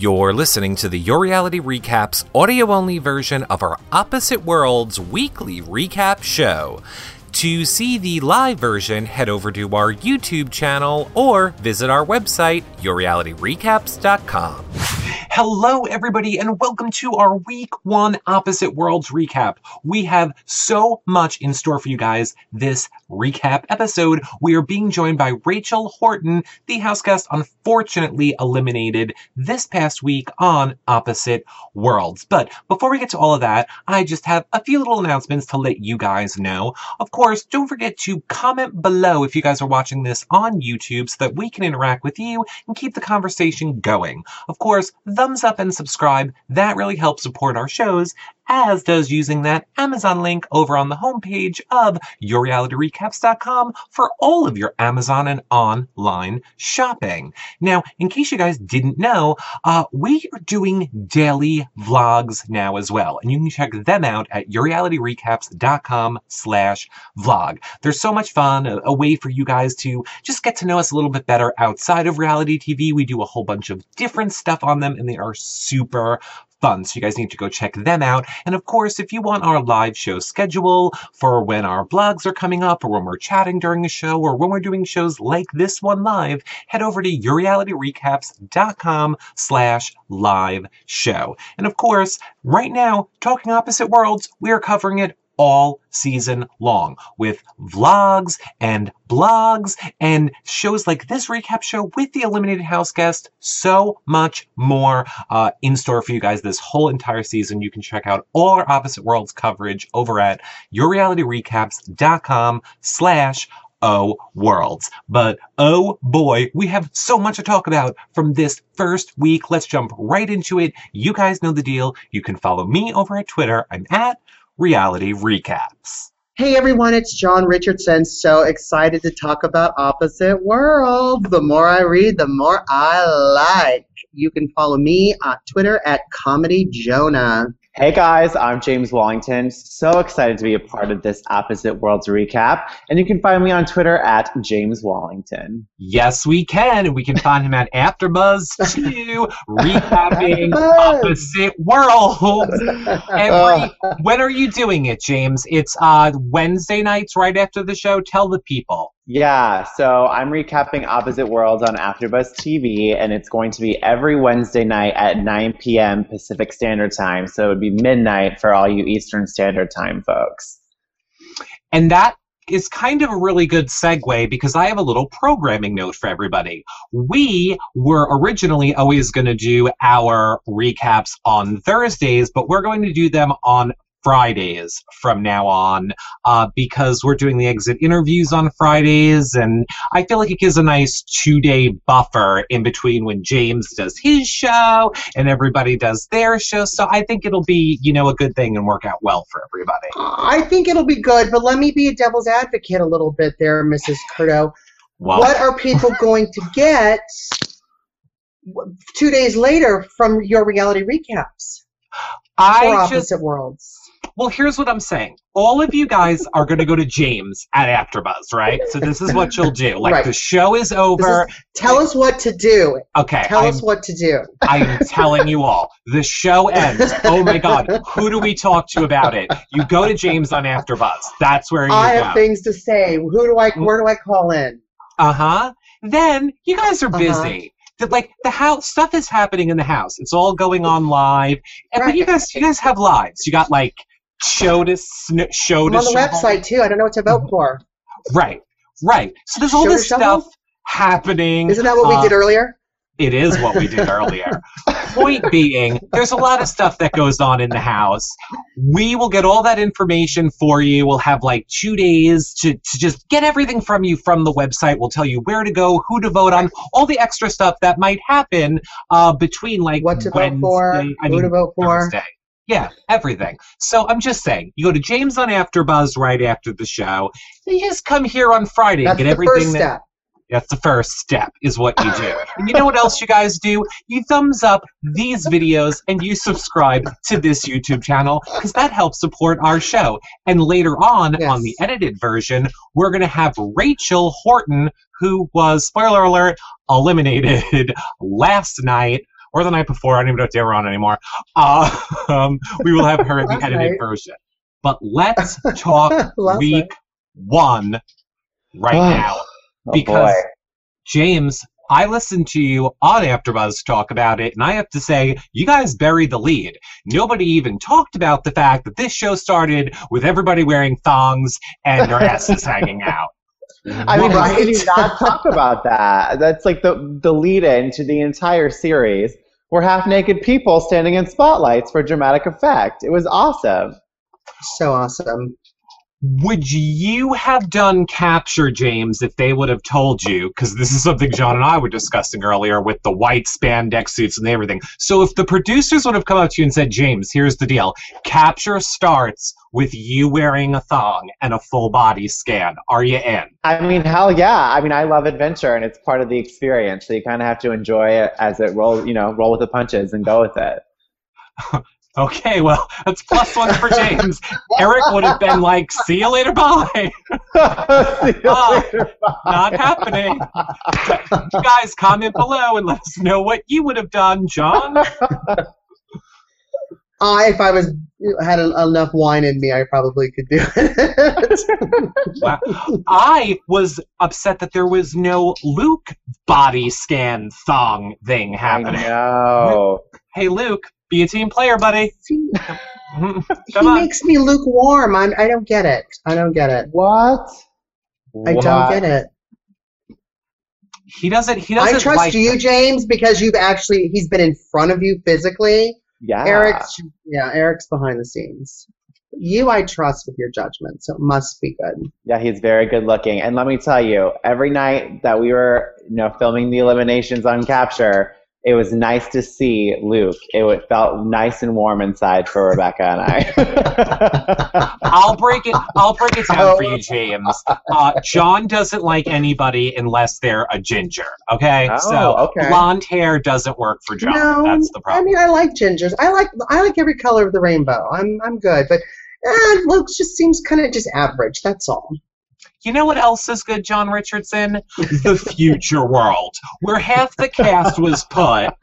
You're listening to the Your Reality Recaps audio only version of our Opposite Worlds weekly recap show. To see the live version, head over to our YouTube channel or visit our website, yourrealityrecaps.com. Hello, everybody, and welcome to our week one Opposite Worlds recap. We have so much in store for you guys this recap episode. We are being joined by Rachel Horton, the house guest unfortunately eliminated this past week on Opposite Worlds. But before we get to all of that, I just have a few little announcements to let you guys know. Of course, don't forget to comment below if you guys are watching this on YouTube so that we can interact with you and keep the conversation going. Of course, thumbs up and subscribe. That really helps support our shows, as does using that Amazon link over on the homepage of yourrealityrecaps.com for all of your Amazon and online shopping. Now, in case you guys didn't know, uh, we are doing daily vlogs now as well, and you can check them out at yourrealityrecaps.com slash vlog. They're so much fun, a, a way for you guys to just get to know us a little bit better outside of reality TV. We do a whole bunch of different stuff on them, and they are super fun. So you guys need to go check them out. And of course, if you want our live show schedule for when our vlogs are coming up or when we're chatting during the show or when we're doing shows like this one live, head over to yourrealityrecaps.com slash live show. And of course, right now, Talking Opposite Worlds, we are covering it all season long with vlogs and blogs and shows like this recap show with the eliminated house guest so much more uh, in store for you guys this whole entire season you can check out all our opposite worlds coverage over at yourrealityrecaps.com slash oh worlds. But oh boy, we have so much to talk about from this first week. Let's jump right into it. You guys know the deal. You can follow me over at Twitter. I'm at Reality Recaps. Hey everyone, it's John Richardson. So excited to talk about Opposite World. The more I read, the more I like. You can follow me on Twitter at Comedy Jonah. Hey guys, I'm James Wallington. So excited to be a part of this Opposite Worlds recap. And you can find me on Twitter at James Wallington. Yes, we can. And we can find him at AfterBuzz2, recapping Opposite Worlds. Every, when are you doing it, James? It's uh, Wednesday nights right after the show. Tell the people. Yeah, so I'm recapping Opposite Worlds on AfterBuzz TV, and it's going to be every Wednesday night at 9 p.m. Pacific Standard Time. So it would be midnight for all you Eastern Standard Time folks. And that is kind of a really good segue because I have a little programming note for everybody. We were originally always going to do our recaps on Thursdays, but we're going to do them on Fridays from now on uh, because we're doing the exit interviews on Fridays, and I feel like it gives a nice two day buffer in between when James does his show and everybody does their show. So I think it'll be, you know, a good thing and work out well for everybody. I think it'll be good, but let me be a devil's advocate a little bit there, Mrs. Curto. Wow. What are people going to get two days later from your reality recaps for I Opposite just Worlds? Well, here's what I'm saying. All of you guys are going to go to James at AfterBuzz, right? So this is what you'll do. Like Right. the show is over. Tell us what to do. okay, Tell I'm us what to do. I'm telling you all, the show ends. Oh my God, who do we talk to about it? You go to James on AfterBuzz. That's where you I go. have things to say. Who do I? Where do I call in? Uh huh. Then you guys are Uh-huh. busy. Like the house stuff is happening in the house. It's all going on live. And but you guys, you guys have lives. You got like show us, sn- show I'm to on the shovel. website too. I don't know what to vote for. Right, right. So there's all this shovel? stuff happening. Isn't that what we Uh, did earlier? It is what we did earlier. Point being, there's a lot of stuff that goes on in the house. We will get all that information for you. We'll have like two days to, to just get everything from you from the website. We'll tell you where to go, who to vote on, all the extra stuff that might happen uh, between like What to vote Wednesday, for? I who to vote for? Thursday. Yeah, everything. So I'm just saying, you go to James on AfterBuzz right after the show. You just come here on Friday That's and get the everything first that step. that's the first step, is what you do. and you know what else you guys do? You thumbs up these videos and you subscribe to this YouTube channel because that helps support our show. And later on, Yes. on the edited version, we're going to have Rachel Horton, who was, spoiler alert, eliminated last night. Or the night before. I don't even know what day we're on anymore. Uh, um, we will have her in the edited night. version. But let's talk week night. one right now. Oh, Because- boy. James, I listened to you on AfterBuzz talk about it, and I have to say, you guys buried the lead. Nobody even talked about the fact that this show started with everybody wearing thongs and their asses hanging out. I mean, Right. how can you not talk about that? That's like the the lead in to the entire series. We're half naked people standing in spotlights for dramatic effect. It was awesome. So awesome. Would you have done capture, James, if they would have told you? Because this is something John and I were discussing earlier with the white spandex suits and everything. So if the producers would have come up to you and said, James, here's the deal capture starts with you wearing a thong and a full body scan, are you in? I mean, hell yeah. I mean, I love adventure and it's part of the experience. So you kind of have to enjoy it as it roll, you know, roll with the punches and go with it. Okay, well, that's plus one for James. Eric would have been like, see you later, bye. See you Ah. later. Not happening. You guys comment below and let us know what you would have done, John. I, if I was had a, enough wine in me, I probably could do it. Wow. I was upset that there was no Luke body scan thong thing I happening. know. Hey, Luke, be a team player, buddy. See, he on. makes me lukewarm. I'm, I don't get it. I don't get it. What? I don't get it. He doesn't. He doesn't I trust like. you, James, because you've actually he's been in front of you physically. Yeah. Eric's yeah, Eric's behind the scenes. You, I trust with your judgment, so it must be good. Yeah, he's very good looking. And let me tell you, every night that we were, you know, filming the eliminations on capture, it was nice to see Luke. It wa- felt nice and warm inside for Rebecca and I. I'll break it. I'll break it down for you, James. Uh, John doesn't like anybody unless they're a ginger. Okay, Oh, so okay. blonde hair doesn't work for John. no, That's the I mean, I like gingers. I like I like every color of the rainbow. I'm I'm good, but eh, Luke just seems kind of just average. That's all. You know what else is good, John Richardson? The future world, where half the cast was put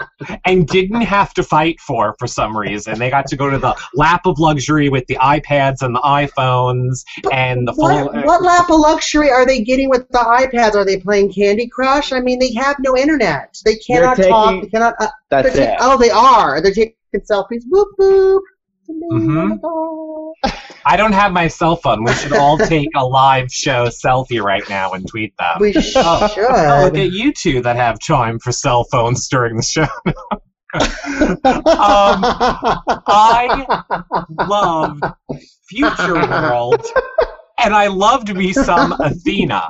and didn't have to fight for for some reason. They got to go to the lap of luxury with the iPads and the iPhones and the full. What, what lap of luxury are they getting with the iPads? Are they playing Candy Crush? I mean, they have no internet. They They're cannot talk. They cannot. Uh, That's it. ta- oh, they are. They're taking selfies. Boop boop. Mhm. I don't have my cell phone. We should all take a live show selfie right now and tweet them. We should. Oh, look at you two that have time for cell phones during the show. um, I loved Future World, and I loved me some Athena.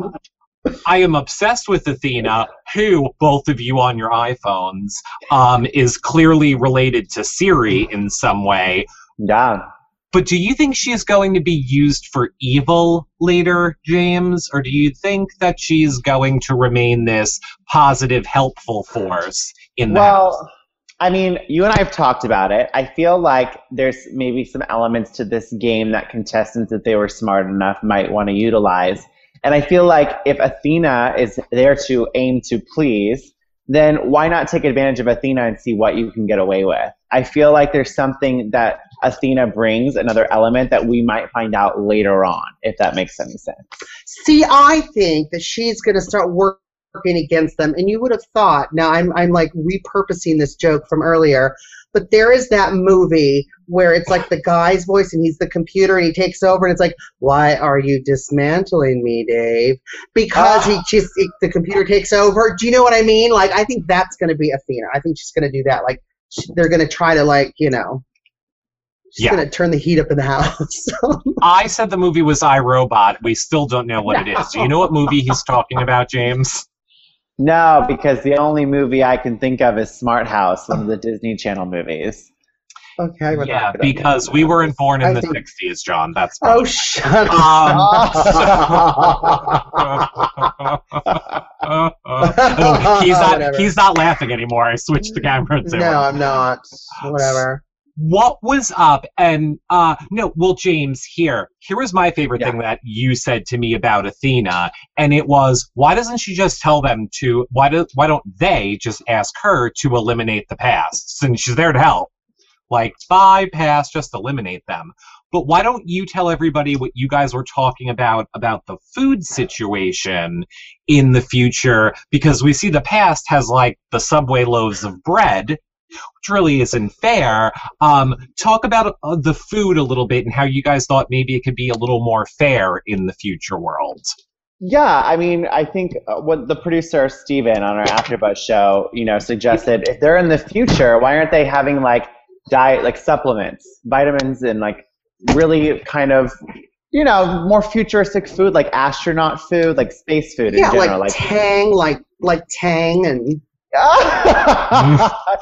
I am obsessed with Athena, who, both of you on your iPhones, um, is clearly related to Siri in some way. Yeah. But do you think she's going to be used for evil later, James? Or do you think that she's going to remain this positive, helpful force in the house? Well, I mean, you and I have talked about it. I feel like there's maybe some elements to this game that contestants, if they were smart enough, might want to utilize. And I feel like if Athena is there to aim to please, then why not take advantage of Athena and see what you can get away with? I feel like there's something that Athena brings, another element that we might find out later on, if that makes any sense. See, I think that she's going to start working against them, and you would have thought. Now, I'm I'm like repurposing this joke from earlier, but there is that movie where it's like the guy's voice, and he's the computer, and he takes over, and it's like, "Why are you dismantling me, Dave?" Because he ah. just he, the computer takes over. Do you know what I mean? Like, I think that's going to be Athena. I think she's going to do that. Like, they're going to try to like, you know. She's Yeah. going to turn the heat up in the house. I said the movie was iRobot. We still don't know what it is. Do you know what movie he's talking about, James? No, because the only movie I can think of is Smart House, one of the Disney Channel movies. okay. Yeah, look it up. because we weren't born in I the think- 60s, John. That's Oh, shut Um, up. Oh, he's not Whatever. he's not laughing anymore. I switched the camera to no, him. I'm not. Whatever. What was up? And uh no, well, James, here, here was my favorite Yeah. thing that you said to me about Athena, and it was, why doesn't she just tell them to? Why do? Why don't they just ask her to eliminate the past since she's there to help? Like bypass, just eliminate them. But why don't you tell everybody what you guys were talking about about the food situation in the future? Because we see the past has like the subway loaves of bread, which really isn't fair. Um, talk about uh, the food a little bit and how you guys thought maybe it could be a little more fair in the future world. Yeah, I mean, I think uh, what the producer Steven on our AfterBuzz show, you know, suggested if they're in the future, why aren't they having like diet, like supplements, vitamins, and like really kind of, you know, more futuristic food, like astronaut food, like space food in Yeah, general, like Tang, like like Tang, and Dang, what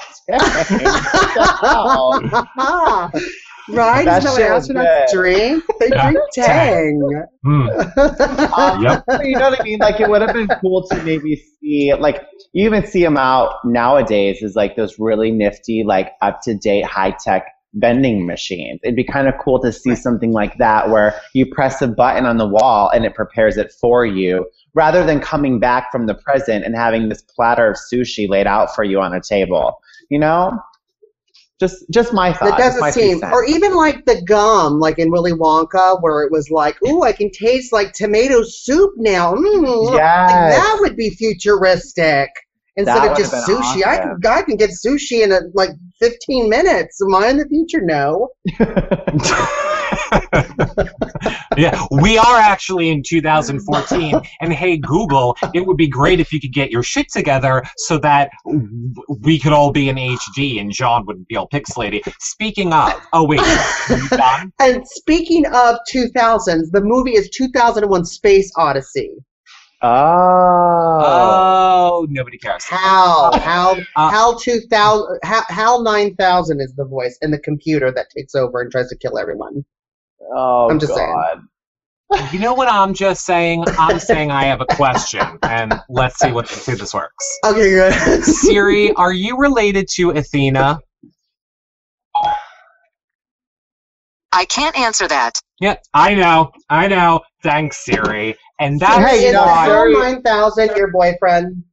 the right? That Isn't that what astronauts drink? They Yeah. drink Tang. Um, Yep. You know what I mean? Like it would have been cool to maybe see, like you even see them out nowadays Is like those really nifty, like up to date, high tech vending machines. It'd be kind of cool to see something like that where you press a button on the wall and it prepares it for you, rather than coming back from the present and having this platter of sushi laid out for you on a table. You know? Just, just my thought. That doesn't seem, or even like the gum, like in Willy Wonka, where it was like, "Ooh, I can taste like tomato soup now." Mm, like that would be futuristic instead of just sushi. I can. I can get sushi in a, like 15 minutes. Am I in the future? No. yeah, we are actually in 2014. And hey, Google, it would be great if you could get your shit together so that we could all be in HD and John wouldn't be all pixelated. Speaking of, oh wait, are you done? And speaking of 2000s, the movie is 2001: Space Odyssey. Oh. Oh, nobody cares. Hal, Hal, Uh, Hal 2000, Hal, Hal 9000 is the voice in the computer that takes over and tries to kill everyone. Oh, I'm just saying. God. You know what I'm just saying? I'm saying I have a question, and let's see what see this works. Okay, good. Siri, are you related to Athena? I can't answer that. Yeah, I know, I know. Thanks, Siri. And that's Hey, you know, why. Hal Siri- 9000 your boyfriend?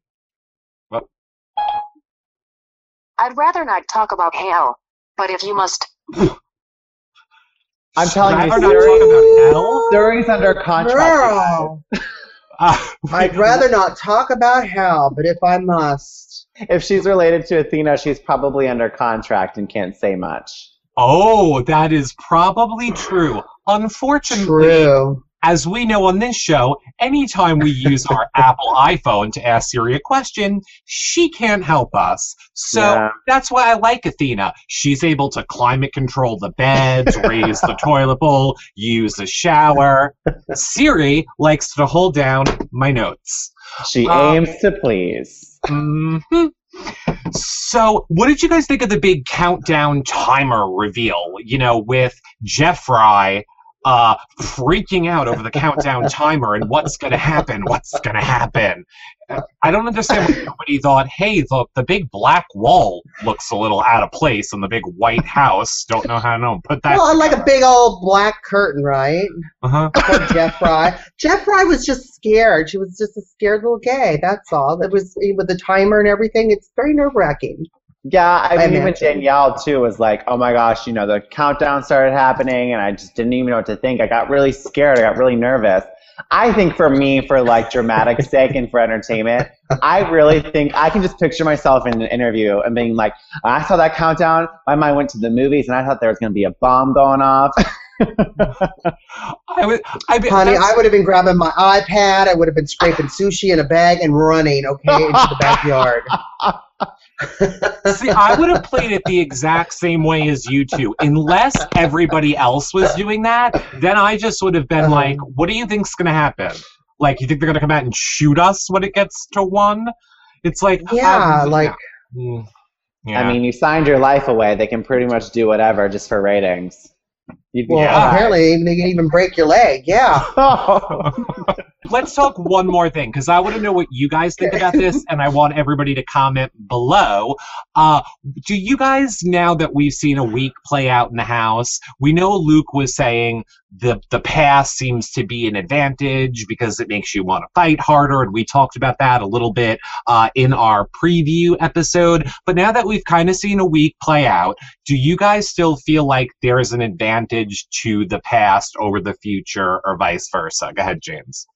I'd rather not talk about hell, but if you must, I'm telling Rather you, not Siri, talk about hell. Siri's under contract. Girl, Uh, I'd rather not talk about hell, but if I must. If she's related to Athena, she's probably under contract and can't say much. Oh, that is probably true. Unfortunately, True. As we know on this show, anytime we use our Apple iPhone to ask Siri a question, she can't help us. So Yeah. that's why I like Athena. She's able to climate control the beds, raise the toilet bowl, use the shower. Siri likes to hold down my notes. She Um, aims to please. hmm So, what did you guys think of the big countdown timer reveal? You know, with Jeffrey uh, freaking out over the countdown timer and what's going to happen, what's going to happen. I don't understand why nobody thought, hey, the, the big black wall looks a little out of place and the big white house. Don't know how to know. put that. Well, like a big old black curtain, right? uh-huh. Poor Jeffrey. Jeff Fry was just scared. She was just a scared little gay. That's all. It was with the timer and everything. It's very nerve wracking. Yeah, I mean, even imagine. Danielle too was like, "Oh my gosh, you know, the countdown started happening, and I just didn't even know what to think. I got really scared. I got really nervous." I think for me, for like dramatic sake and for entertainment, I really think I can just picture myself in an interview and being like, "I saw that countdown. My mind went to the movies, and I thought there was going to be a bomb going off." I would, I, Honey, I would have been grabbing my iPad. I would have been scraping sushi in a bag and running, okay, into the backyard. See, I would have played it the exact same way as you two, unless everybody else was doing that. Then I just would have been Uh-huh. like, "What do you think's gonna happen? Like, you think they're gonna come out and shoot us when it gets to one?" It's like, Yeah, um, like yeah. I mean, you signed your life away. They can pretty much do whatever just for ratings. You'd be well, Yeah. apparently they can even break your leg. Yeah. let's talk one more thing because I want to know what you guys think about this, and I want everybody to comment below. Uh, do you guys, now that we've seen a week play out in the house, we know Luke was saying the the past seems to be an advantage because it makes you want to fight harder, and we talked about that a little bit uh, in our preview episode. But now that we've kind of seen a week play out, do you guys still feel like there is an advantage to the past over the future, or vice versa? Go ahead, James.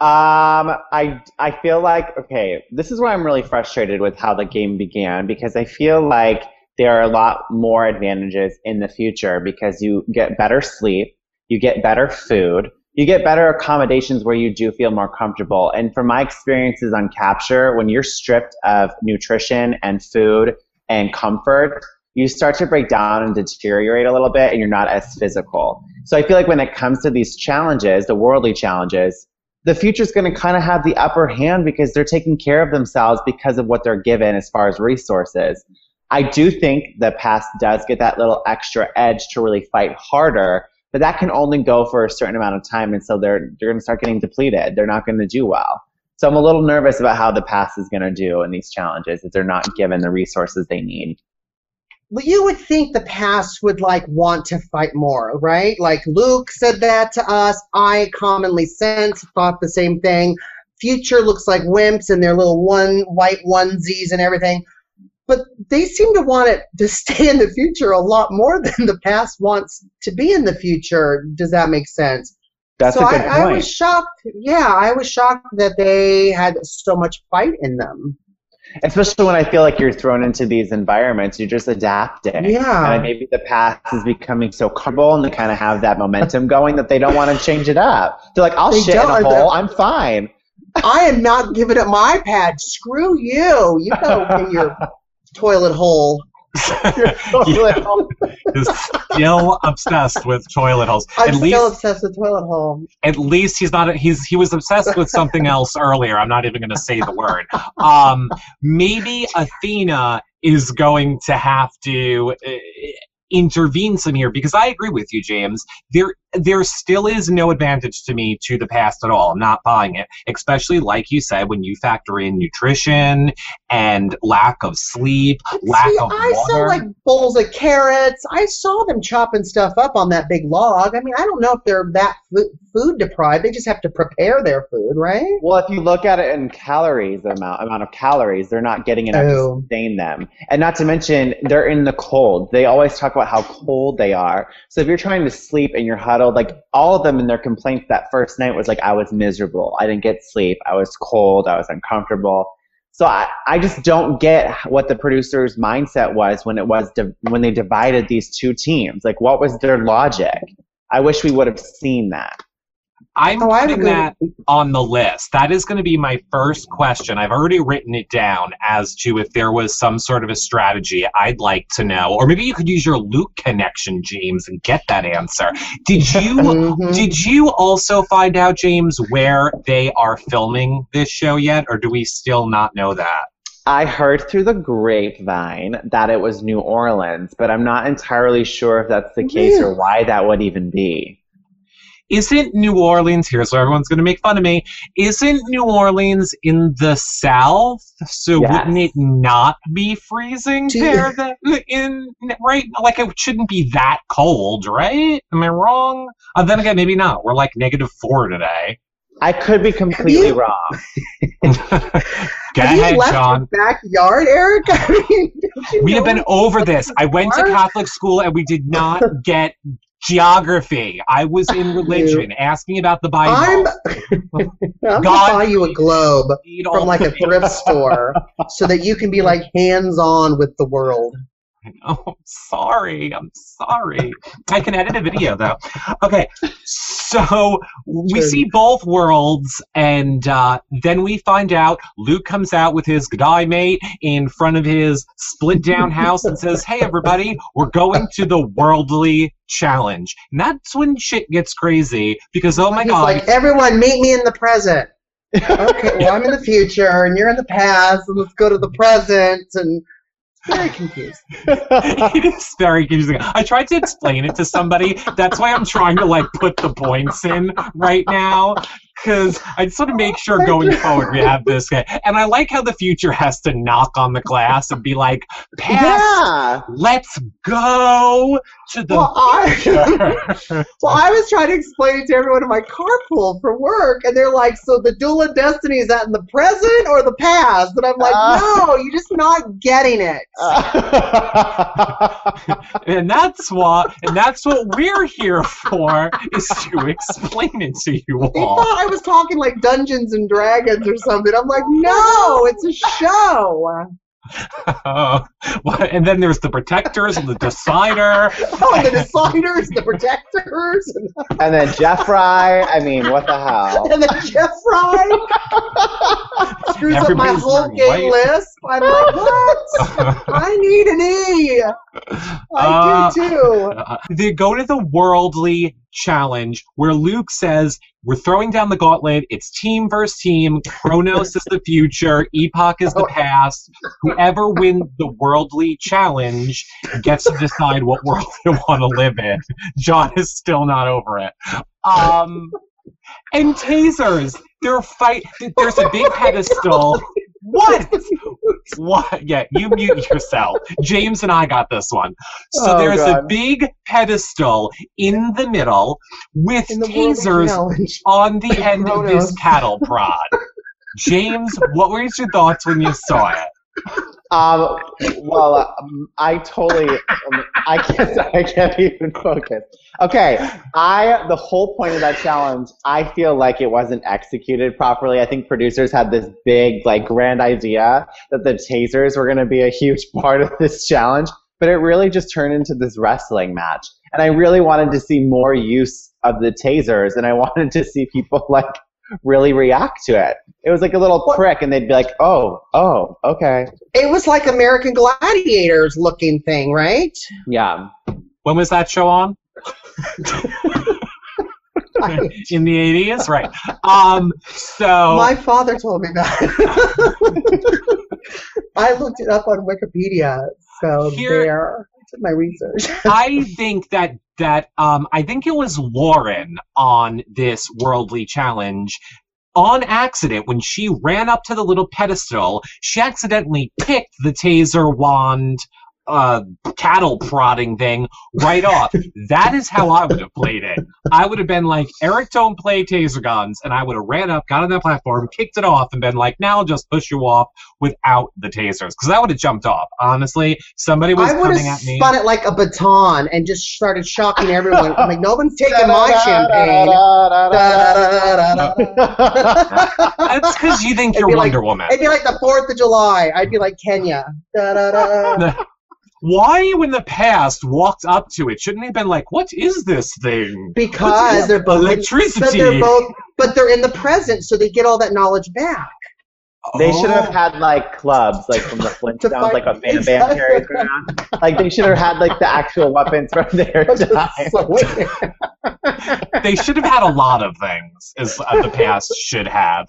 Um, I I feel like okay, this is where I'm really frustrated with how the game began because I feel like there are a lot more advantages in the future because you get better sleep, you get better food, you get better accommodations where you do feel more comfortable. And from my experiences on capture, when you're stripped of nutrition and food and comfort, you start to break down and deteriorate a little bit and you're not as physical. So I feel like when it comes to these challenges, the worldly challenges, the future is going to kind of have the upper hand because they're taking care of themselves because of what they're given as far as resources. I do think the past does get that little extra edge to really fight harder, but that can only go for a certain amount of time, and so they're they're going to start getting depleted. They're not going to do well. So I'm a little nervous about how the past is going to do in these challenges if they're not given the resources they need. Well, you would think the past would like want to fight more, right? Like Luke said that to us. I commonly sense thought the same thing. Future looks like wimps in their little one white onesies and everything. But they seem to want it to stay in the future a lot more than the past wants to be in the future. Does that make sense? That's so a good I, point. I was shocked. Yeah, I was shocked that they had so much fight in them. Especially when I feel like you're thrown into these environments, you're just adapting. Yeah. And maybe the past is becoming so comfortable and they kind of have that momentum going that they don't want to change it up. They're like, I'll They shit in a hole. I'm fine. I am not giving up my iPad. Screw you. You go in your toilet hole. Is still obsessed with toilet holes. I'm at still least, obsessed with toilet hole. at least he's not. He's he was obsessed with something else earlier. I'm not even going to say the word. Um, maybe Athena is going to have to. Uh, intervene some here because I agree with you, James. There, there still is no advantage to me to the past at all. I'm not buying it, especially like you said when you factor in nutrition and lack of sleep, lack See, of I water. saw like bowls of carrots. I saw them chopping stuff up on that big log. I mean, I don't know if they're that food deprived. They just have to prepare their food, right? Well, if you look at it in calories, the amount, amount of calories, they're not getting enough Oh. to sustain them. And not to mention, they're in the cold. They always talk about how cold they are. So if you're trying to sleep and you're like all of them in their complaints that first night was like, I was miserable. I didn't get sleep. I was cold. I was uncomfortable. So I, I just don't get what the producer's mindset was when it was di- when they divided these two teams. Like, what was their logic? I wish we would have seen that. I'm Oh, putting that on the list. That is going to be my first question. I've already written it down as to if there was some sort of a strategy I'd like to know. Or maybe you could use your Luke connection, James, and get that answer. Did you Mhm. did you also find out, James, where they are filming this show yet, or do we still not know that? I heard through the grapevine that it was New Orleans, but I'm not entirely sure if that's the case or why that would even be. Isn't New Orleans, here's where everyone's going to make fun of me, isn't New Orleans in the South? So Yes. wouldn't it not be freezing Do there that, in, right? Like it shouldn't be that cold, right? Am I wrong? Uh, then again, maybe not. We're like negative four today. I could be completely you- wrong. Go have ahead, you left John. your backyard, Eric? I mean, We have been over this. I went to Catholic school and we did not get geography. I was in religion, asking about the Bible. I'm, I'm God- buy you a globe from like a thrift store so that you can be like hands on with the world. Oh, I'm sorry. I'm sorry. I can edit a video though. Okay, so we Sure. see both worlds, and uh, then we find out Luke comes out with his G'day mate in front of his split down house and says, "Hey, everybody, we're going to the worldly challenge." And that's when shit gets crazy because oh my He's god, like, everyone, meet me in the present. okay, well, I'm in the future and you're in the past, and let's go to the present. And very confused. it is very confusing. I tried to explain it to somebody. That's why I'm trying to like put the points in right now because I just want to make sure going forward we have this guy. And I like how the future has to knock on the glass and be like, "Past, Yeah. let's go to the Well, I, future." well, I was trying to explain it to everyone in my carpool for work, and they're like, "So the duel of destiny is that in the present or the past?" And I'm like, Uh. "No, you're just not getting it." and that's what and that's what we're here for is to explain it to you They all. Thought I was talking like Dungeons and Dragons or something. I'm like, "No, it's a show." Uh, and then there's the protectors and the decider. Oh, the deciders, the protectors, and, and then Jeffrey. I mean, what the hell? and then Jeff Fry screws up my whole wearing game white. list. I'm like, what? I need an E. I Uh, do too. Uh, they go to the worldly challenge where Luke says, We're throwing down the gauntlet. It's team versus team. Chronos is the future. Epoch is the past. Whoever wins the worldly challenge gets to decide what world they want to live in. John is still not over it. Um, and tasers. They're fight. There's a big pedestal. What? What? Yeah, you mute yourself. James and I got this one. So Oh, there's a big pedestal in the middle with the tasers on the end of this cattle prod. James, what were your thoughts when you saw it? Um, well, um, I totally, um, I can't, I can't even focus. Okay, I, the whole point of that challenge, I feel like it wasn't executed properly. I think producers had this big, like, grand idea that the tasers were going to be a huge part of this challenge, but it really just turned into this wrestling match. And I really wanted to see more use of the tasers, and I wanted to see people, like, really react to it. It was like a little What- prick, and they'd be like, oh, oh, okay. It was like American Gladiators looking thing, right? Yeah. When was that show on? In the 80s? Right. Um, so. My father told me that. I looked it up on Wikipedia, so Here- there. I did my research. I think that that um, I think it was Lauren on this worldly challenge. On accident, when she ran up to the little pedestal, she accidentally picked the taser wand uh, cattle prodding thing right off. that is how I would have played it. I would have been like, Eric, don't play taser guns. And I would have ran up, got on that platform, kicked it off, and been like, now I'll just push you off without the tasers. Because I would have jumped off. Honestly, somebody was I would coming have at me. spun it like a baton and just started shocking everyone. I'm like, no one's taking my champagne. That's because you think It'd you're be like- Wonder Woman. It'd be like the Fourth of July. I'd be like Kenya. Why, you in the past, walked up to it? Shouldn't they have been like, "What is this thing?" Because they're both But electricity. they're both, but they're in the present, so they get all that knowledge back. They should have Oh. had like clubs, like from the Flintstones, fight- like a Bam Bam Exactly. carries around. Like they should have had like the actual weapons from their time. so weird. they should have had a lot of things, as uh, the past should have.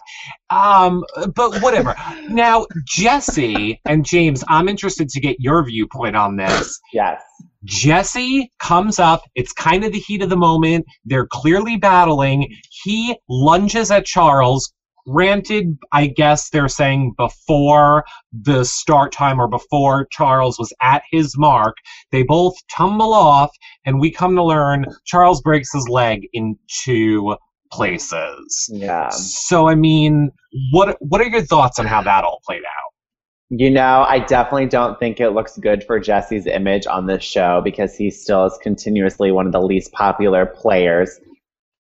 Um, but whatever. Now, Jesse and James, I'm interested to get your viewpoint on this. Yes. Jesse comes up. It's kind of the heat of the moment. They're clearly battling. He lunges at Charles. Granted, I guess they're saying before the start time or before Charles was at his mark. They both tumble off, and we come to learn Charles breaks his leg in two places. Yeah. So, I mean, what what are your thoughts on how that all played out? You know, I definitely don't think it looks good for Jesse's image on this show because he still is continuously one of the least popular players.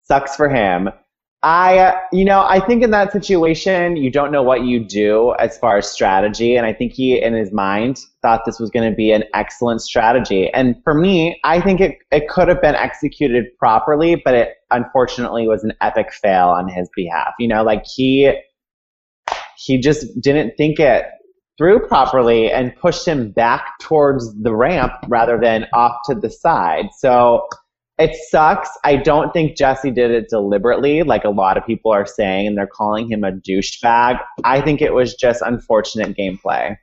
Sucks for him. I, uh, you know, I think in that situation, you don't know what you do as far as strategy. And I think he, in his mind, thought this was going to be an excellent strategy. And for me, I think it, it could have been executed properly, but it unfortunately was an epic fail on his behalf. You know, like he, he just didn't think it through properly and pushed him back towards the ramp rather than off to the side. So it sucks. I don't think Jesse did it deliberately, like a lot of people are saying, and they're calling him a douchebag. I think it was just unfortunate gameplay.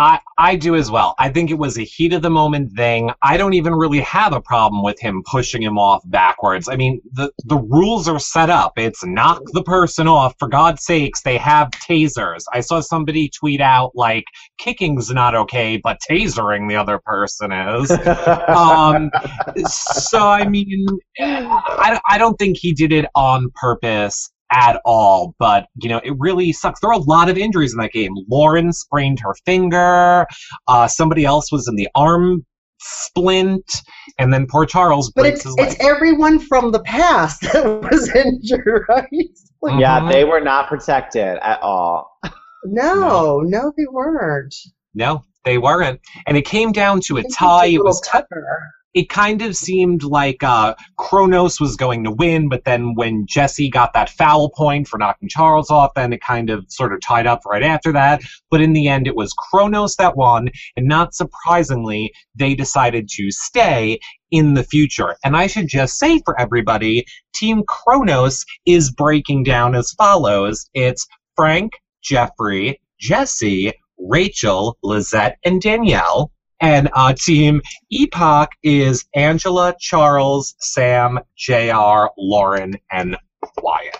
I, I do as well. I think it was a heat of the moment thing. I don't even really have a problem with him pushing him off backwards. I mean, the, the rules are set up. It's knock the person off. For God's sakes, they have tasers. I saw somebody tweet out, like, kicking's not okay, but tasering the other person is. um, so, I mean, I, I don't think he did it on purpose at all. But, you know, it really sucks. There are a lot of injuries in that game. Lauren sprained her finger. Uh, somebody else was in the arm splint, and then poor Charles But breaks it's his leg. it's everyone from the past that was injured, right? Like, Yeah, Mhm. they were not protected at all. No, no, they weren't. No, they weren't. And it came down to a tie. It was little t- tougher. It kind of seemed like uh, Kronos was going to win, but then when Jesse got that foul point for knocking Charles off, then it kind of sort of tied up right after that. But in the end, it was Kronos that won, and not surprisingly, they decided to stay in the future. And I should just say for everybody, Team Kronos is breaking down as follows it's Frank, Jeffrey, Jesse, Rachel, Lizette, and Danielle. And uh, Team Epoch is Angela, Charles, Sam, JR, Lauren, and Wyatt.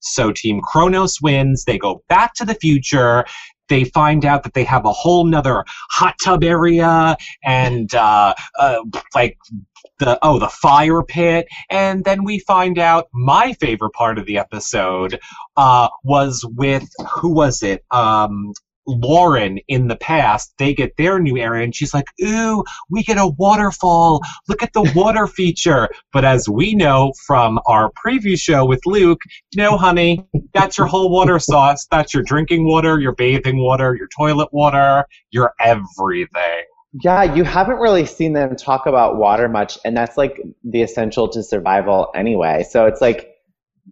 So Team Kronos wins. They go back to the future. They find out that they have a whole nother hot tub area and uh, uh, like the oh the fire pit. And then we find out my favorite part of the episode uh, was with who was it? Um, Lauren in the past, they get their new area, and she's like, Ooh, we get a waterfall. Look at the water feature. But as we know from our preview show with Luke, no, honey, that's your whole water sauce. That's your drinking water, your bathing water, your toilet water, your everything. Yeah, you haven't really seen them talk about water much, and that's like the essential to survival anyway. So it's like,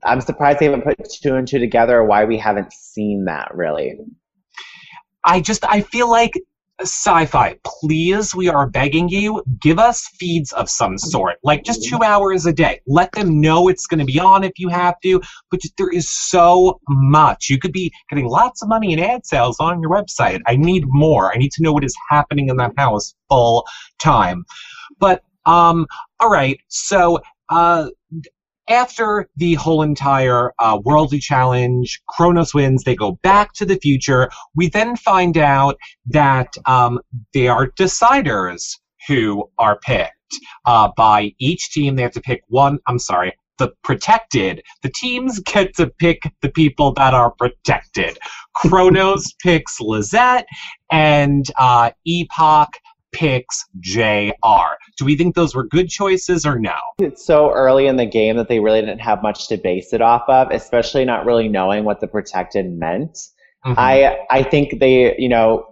I'm surprised they haven't put two and two together or why we haven't seen that really. I just, I feel like Syfy please we are begging you give us feeds of some sort. Like just two hours a day. Let them know it's going to be on if you have to but just, there is so much. You could be getting lots of money in ad sales on your website. I need more. I need to know what is happening in that house full time. But um all right so uh after the whole entire uh, worldly challenge, Kronos wins. They go back to the future. We then find out that um, they are deciders who are picked uh, by each team. They have to pick one. I'm sorry. The protected. The teams get to pick the people that are protected. Kronos picks Lizette, and uh, Epoch picks JR. Do we think those were good choices or no? It's so early in the game that they really didn't have much to base it off of, especially not really knowing what the protected meant. Mhm. I I think they, you know,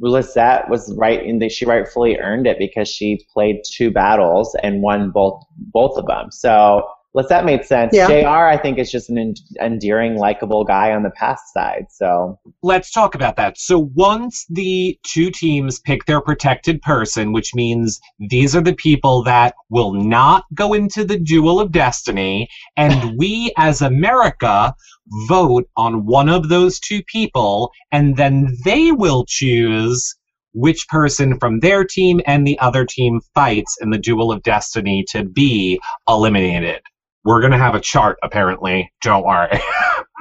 Lisette was right in that she rightfully earned it because she played two battles and won both both of them. So Lisette made sense. Yeah. Jr. I think is just an en- endearing, likable guy on the past side. So let's talk about that. So once the two teams pick their protected person, which means these are the people that will not go into the duel of destiny, and we as America vote on one of those two people, and then they will choose which person from their team and the other team fights in the duel of destiny to be eliminated. We're going to have a chart, apparently. Don't worry.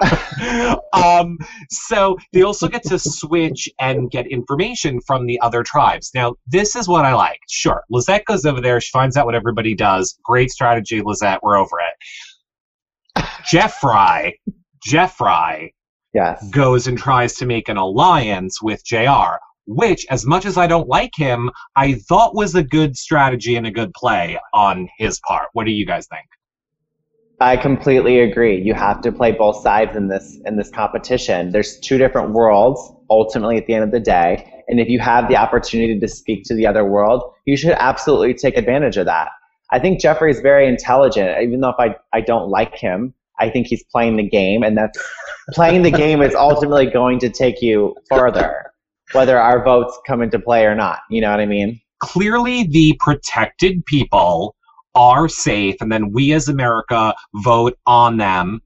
um, so they also get to switch and get information from the other tribes. Now, this is what I like. Sure, Lizette goes over there. She finds out what everybody does. Great strategy, Lizette. We're over it. Jeffrey, Jeffrey yes, goes and tries to make an alliance with JR, which, as much as I don't like him, I thought was a good strategy and a good play on his part. What do you guys think? I completely agree. You have to play both sides in this in this competition. There's two different worlds ultimately at the end of the day, and if you have the opportunity to speak to the other world, you should absolutely take advantage of that. I think Jeffrey is very intelligent, even though if I, I don't like him, I think he's playing the game, and that's playing the game is ultimately going to take you further, whether our votes come into play or not. You know what I mean? clearly the protected people are safe and then we as america vote on them.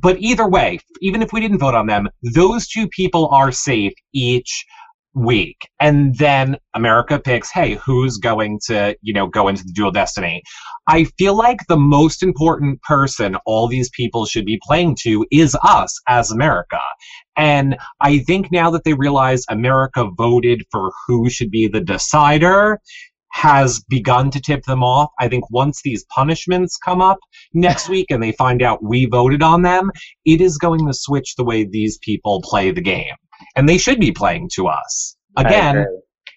But either way even if we didn't vote on them those two people are safe each week. And then america picks hey who's going to you know go into the dual destiny? I feel like the most important person all these people should be playing to is us as america. And i think now that they realize america voted for who should be the decider has begun to tip them off. I think once these punishments come up next week and they find out we voted on them, it is going to switch the way these people play the game and they should be playing to us. Again,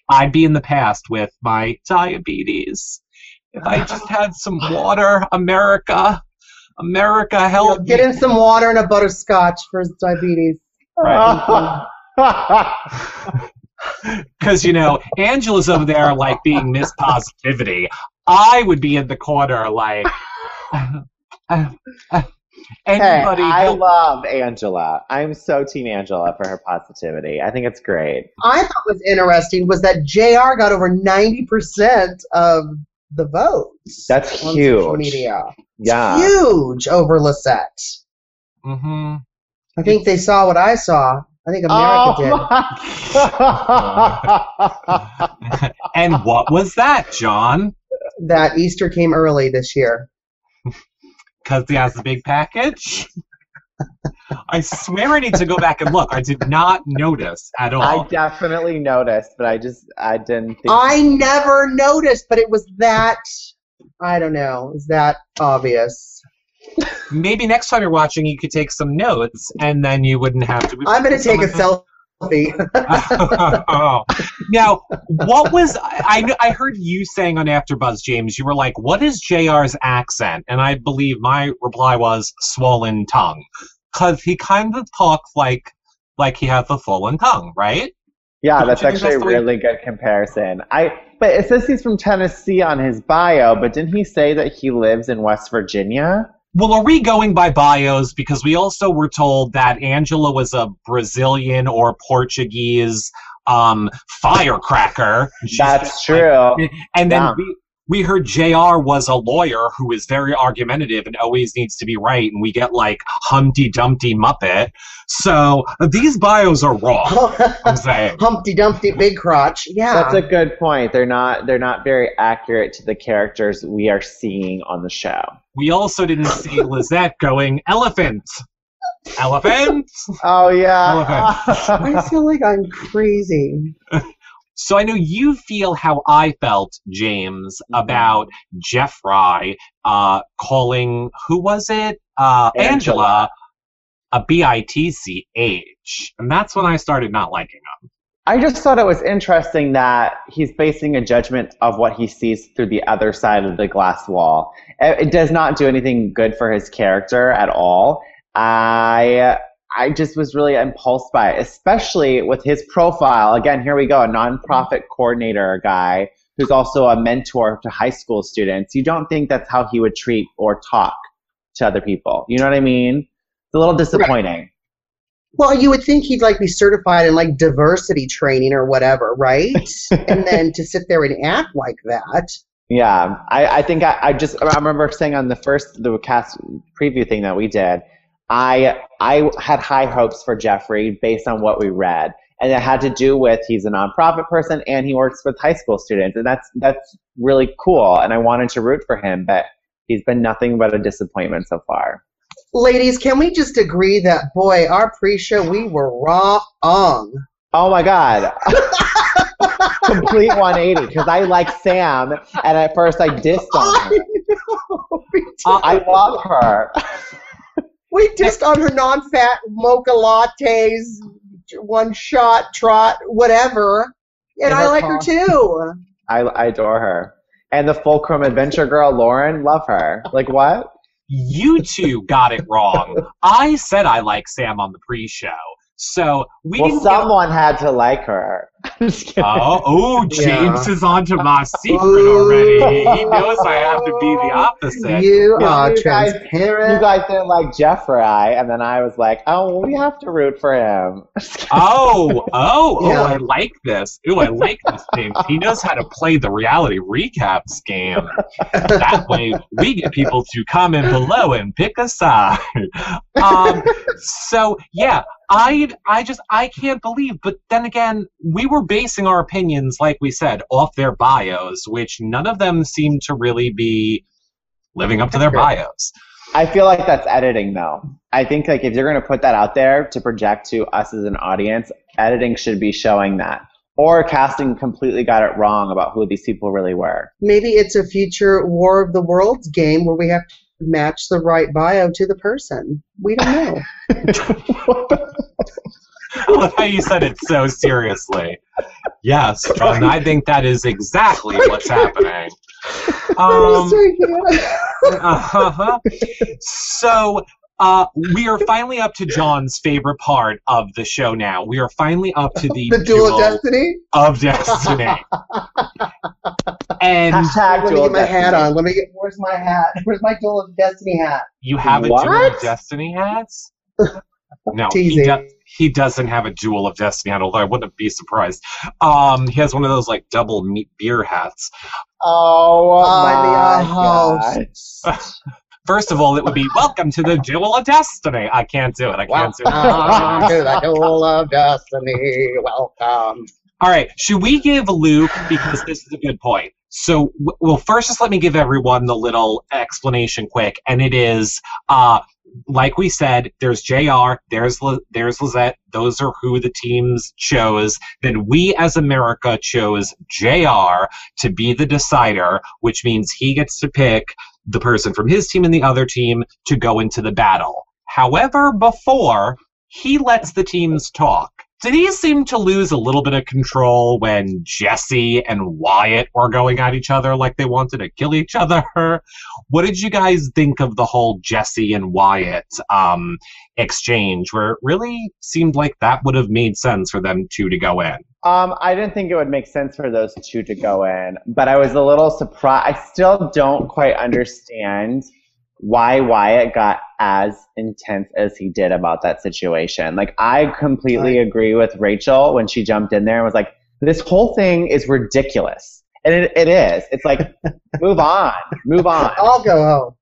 I'd be in the past with my diabetes. If I just had some water, America, America, help Get me. him some water and a butterscotch for his diabetes. Because, you know, Angela's over there like being Miss Positivity. I would be in the corner like, anybody. hey, I help- love Angela. I'm so team Angela for her positivity. I think it's great. I thought was interesting was that JR got over 90% of the votes. That's on social huge. media. Yeah. Huge over Lizette. Mhm. I think they saw what I saw. I think America oh, did. Oh and what was that, John? That Easter came early this year. Because he has the big package? I swear I need to go back and look. I did not notice at all. I definitely noticed, but I just I didn't think. I never noticed, but it was that. I don't know. is that obvious. Maybe next time you're watching, you could take some notes, and then you wouldn't have to. I'm going to take a Someone- selfie. oh. Now, what was I? I heard you saying on AfterBuzz, James. You were like, "What is Jr's accent?" And I believe my reply was swollen tongue, because he kind of talks like like he has a swollen tongue, right? yeah, Don't that's actually a that's the way- really good comparison. I but it says he's from Tennessee on his bio, but didn't he say that he lives in West Virginia? Well, are we going by bios? Because we also were told that Angela was a Brazilian or Portuguese um, firecracker. She's That's just true. like- and then Yeah. we, we heard JR was a lawyer who is very argumentative and always needs to be right, and we get like Humpty Dumpty Muppet. So these bios are wrong. I'm saying. Humpty Dumpty Big Crotch. Yeah. That's a good point. They're not they're not very accurate to the characters we are seeing on the show. We also didn't see Lizette going elephant, elephant. Oh yeah. I feel like I'm crazy. So I know you feel how I felt, James, about Jeffrey uh, calling who was it? Uh, Angela. Angela. a bitch, and that's when I started not liking him. I just thought it was interesting that he's basing a judgment of what he sees through the other side of the glass wall. It, it does not do anything good for his character at all. I I just was really impulsed by it, especially with his profile. Again, here we go, a nonprofit coordinator guy who's also a mentor to high school students. You don't think that's how he would treat or talk to other people. You know what I mean? It's a little disappointing. Well, you would think he'd like be certified in like diversity training or whatever, right? and then to sit there and act like that. Yeah, I, I think I, I just I remember saying on the first the cast preview thing that we did, I I had high hopes for Jeffrey based on what we read, and it had to do with he's a nonprofit person and he works with high school students, and that's that's really cool, and I wanted to root for him, but he's been nothing but a disappointment so far. Ladies, can we just agree that boy, our pre-show we were wrong. Oh my god. Complete 180 because I like Sam and at first I dissed on her. I love her. we just on her non-fat mocha lattes, one shot trot, whatever, and I like her too. I, I adore her. And the Fulcrum Adventure girl, Lauren, love her. Like what? You two got it wrong. I said I like Sam on the pre-show, so we well, didn't. get- someone had to like her. I'm just kidding. Oh, oh, James Yeah. is onto my secret already. He knows I have to be the opposite. You Yeah, are you guys- transparent. You guys didn't like Jeffrey, and then I was like, oh, well, we have to root for him. Oh, oh, oh, I like this. Ooh, I like this, James. He knows how to play the reality recaps game. That way, we get people to comment below and pick a side. Um, so, yeah, I, I just, I can't believe. But then again, we were were basing our opinions, like we said, off their bios, which none of them seem to really be living up to their bios. I feel like that's editing though. I think like if you're going to put that out there to project to us as an audience, editing should be showing that. Or casting completely got it wrong about who these people really were. Maybe it's a future War of the Worlds game where we have to match the right bio to the person. We don't know. I love how you said it so seriously. Yes, John, I think that is exactly what's happening. Um, uh-huh. So uh, we are finally up to John's favorite part of the show now. We are finally up to the, the duel of destiny. Of destiny. and Hashtag let me get my destiny. hat on. Let me get. Where's my hat? Where's my duel of destiny hat? You have what? a duel of destiny hats? No, he, do- he, doesn't have a Jewel of Destiny hat, although I wouldn't be surprised. Um, he has one of those like double meat beer hats. Oh my god. First of all, it would be welcome to the Jewel of Destiny. I can't do it. I can't do it. Welcome to the Jewel of Destiny. Welcome. All right. Should we give Luke because this is a good point. So, well, first, just let me give everyone the little explanation quick, and it is uh, like we said, there's JR, there's there's Lizette. Those are who the teams chose. Then we as America chose JR to be the decider, which means he gets to pick the person from his team and the other team to go into the battle. However, before he lets the teams talk. Did he seem to lose a little bit of control when Jesse and Wyatt were going at each other like they wanted to kill each other? What did you guys think of the whole Jesse and Wyatt um, exchange, where it really seemed like that would have made sense for them two to go in? Um, I didn't think it would make sense for those two to go in, but I was a little surprised. I still don't quite understand why Wyatt got as intense as he did about that situation. Like, I completely agree with Rachel when she jumped in there and was like, this whole thing is ridiculous. And it, it is. It's like, move on, move on. I'll go home.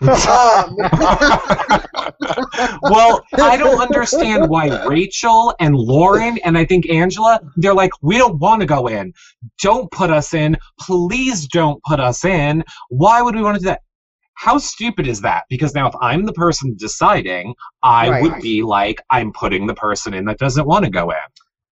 well, I don't understand why Rachel and Lauren and I think Angela, they're like, we don't want to go in. Don't put us in. Please don't put us in. Why would we want to do that? How stupid is that? Because now if I'm the person deciding, I right. would be like, I'm putting the person in that doesn't want to go in.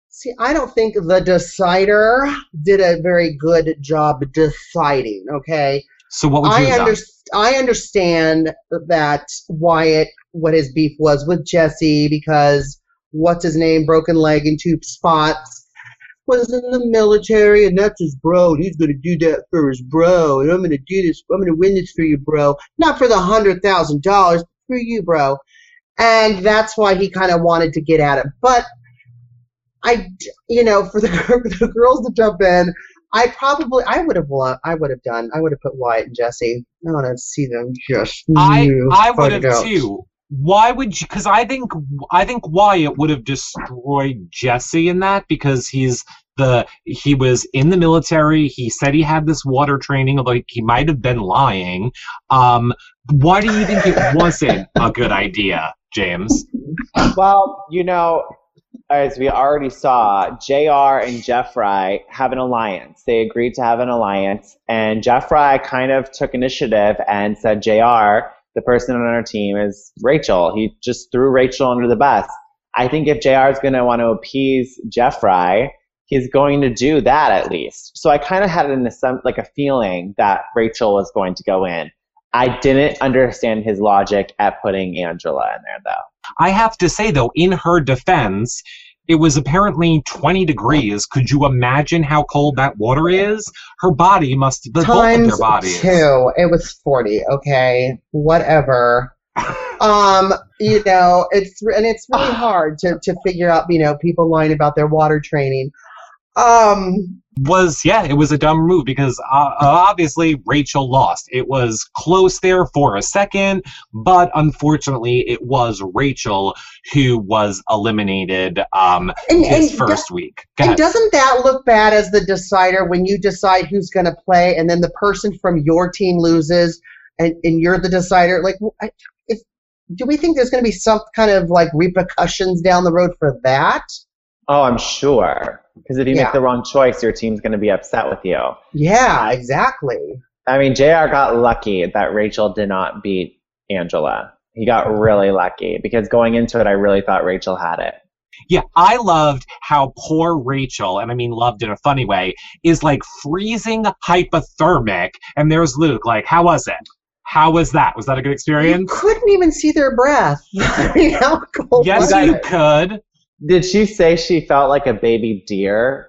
See, I don't think the decider did a very good job deciding, okay? So what would you I, under- I understand that Wyatt, what his beef was with Jesse because what's his name, broken leg in two spots was in the military, and that's his bro, and he's gonna do that for his bro, and I'm gonna do this, I'm gonna win this for you, bro. Not for the hundred thousand dollars, for you, bro. And that's why he kind of wanted to get at it. But I, you know, for the, the girls to jump in, I probably, I would have won. I would have done. I would have put Wyatt and Jesse. I want to see them just. I, I would have too why would you because i think i think wyatt would have destroyed jesse in that because he's the he was in the military. He said he had this water training although he might have been lying. Um why do you think it wasn't a good idea james? Well you know as we already saw jr and jeffrey have an alliance. They agreed to have an alliance and jeffrey kind of took initiative and said jr the person on our team is Rachel. He just threw Rachel under the bus. I think if JR is going to want to appease Jeffrey, he's going to do that at least. So I kind of had an like a feeling that Rachel was going to go in. I didn't understand his logic at putting Angela in there though. I have to say though, in her defense, it was apparently 20 degrees. Could you imagine how cold that water is? Her body must the Times both of their bodies. Two. It was 40. Okay, whatever. um, you know, it's and it's really hard to to figure out. You know, people lying about their water training. Um, was yeah, it was a dumb move because uh, obviously Rachel lost. It was close there for a second, but unfortunately, it was Rachel who was eliminated um, and, his and first do, week. Go and ahead. doesn't that look bad as the decider when you decide who's going to play, and then the person from your team loses, and, and you're the decider? Like, if, do we think there's going to be some kind of like repercussions down the road for that? Oh, I'm sure. Because if you Yeah. make the wrong choice, your team's going to be upset with you. Yeah, exactly. I mean, JR got lucky that Rachel did not beat Angela. He got mm-hmm. really lucky because going into it, I really thought Rachel had it. Yeah, I loved how poor Rachel, and I mean loved in a funny way, is like freezing hypothermic, and there's Luke. Like, how was it? How was that? Was that a good You experience? couldn't even see their breath. I mean, how cold Yes, was you it? could. Did she say she felt like a baby deer?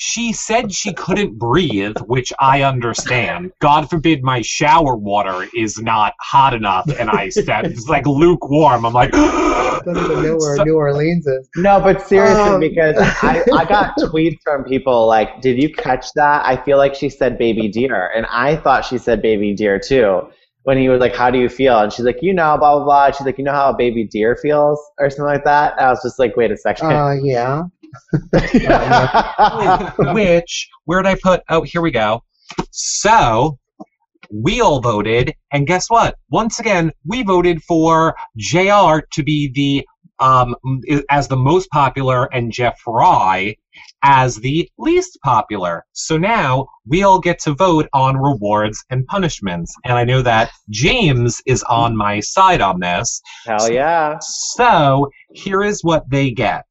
She said she couldn't breathe, which I understand. God forbid my shower water is not hot enough, and I said it's like lukewarm. I'm like, I don't even know where So- New Orleans is. No, but seriously, Um. because I, I got tweets from people like, did you catch that? I feel like she said baby deer. And I thought she said baby deer too. When he was like, how do you feel? And she's like, you know, blah, blah, blah. She's like, you know how a baby deer feels? Or something like that. I was just like, wait a second. Uh, yeah. which where did I put? Oh, here we go. So we all voted, and guess what? Once again, we voted for Jr. to be the um as the most popular, and Jeffrey as the least popular. So now we all get to vote on rewards and punishments, and I know that James is on my side on this. Hell yeah. So here is what they get.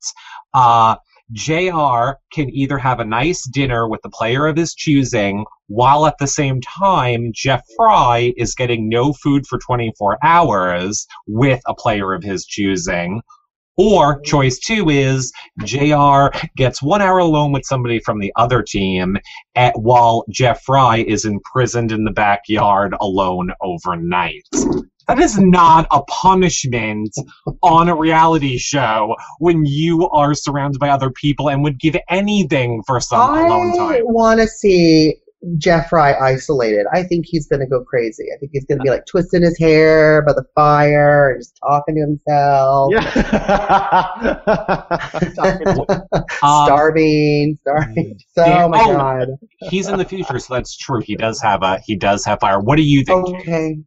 Uh, JR can either have a nice dinner with the player of his choosing, while at the same time, Jeff Fry is getting no food for 24 hours with a player of his choosing. Or choice two is JR gets one hour alone with somebody from the other team, at, while Jeffrey is imprisoned in the backyard alone overnight. That is not a punishment on a reality show when you are surrounded by other people and would give anything for some alone time. I want to see Jeffrey isolated. I think he's going to go crazy. I think he's going to be like twisting his hair by the fire and just talking to himself. Yeah. Um, starving, starving. So, Yeah. oh my Oh. god. he's in the future, so that's true. He does have a he does have fire. What do you think? Okay.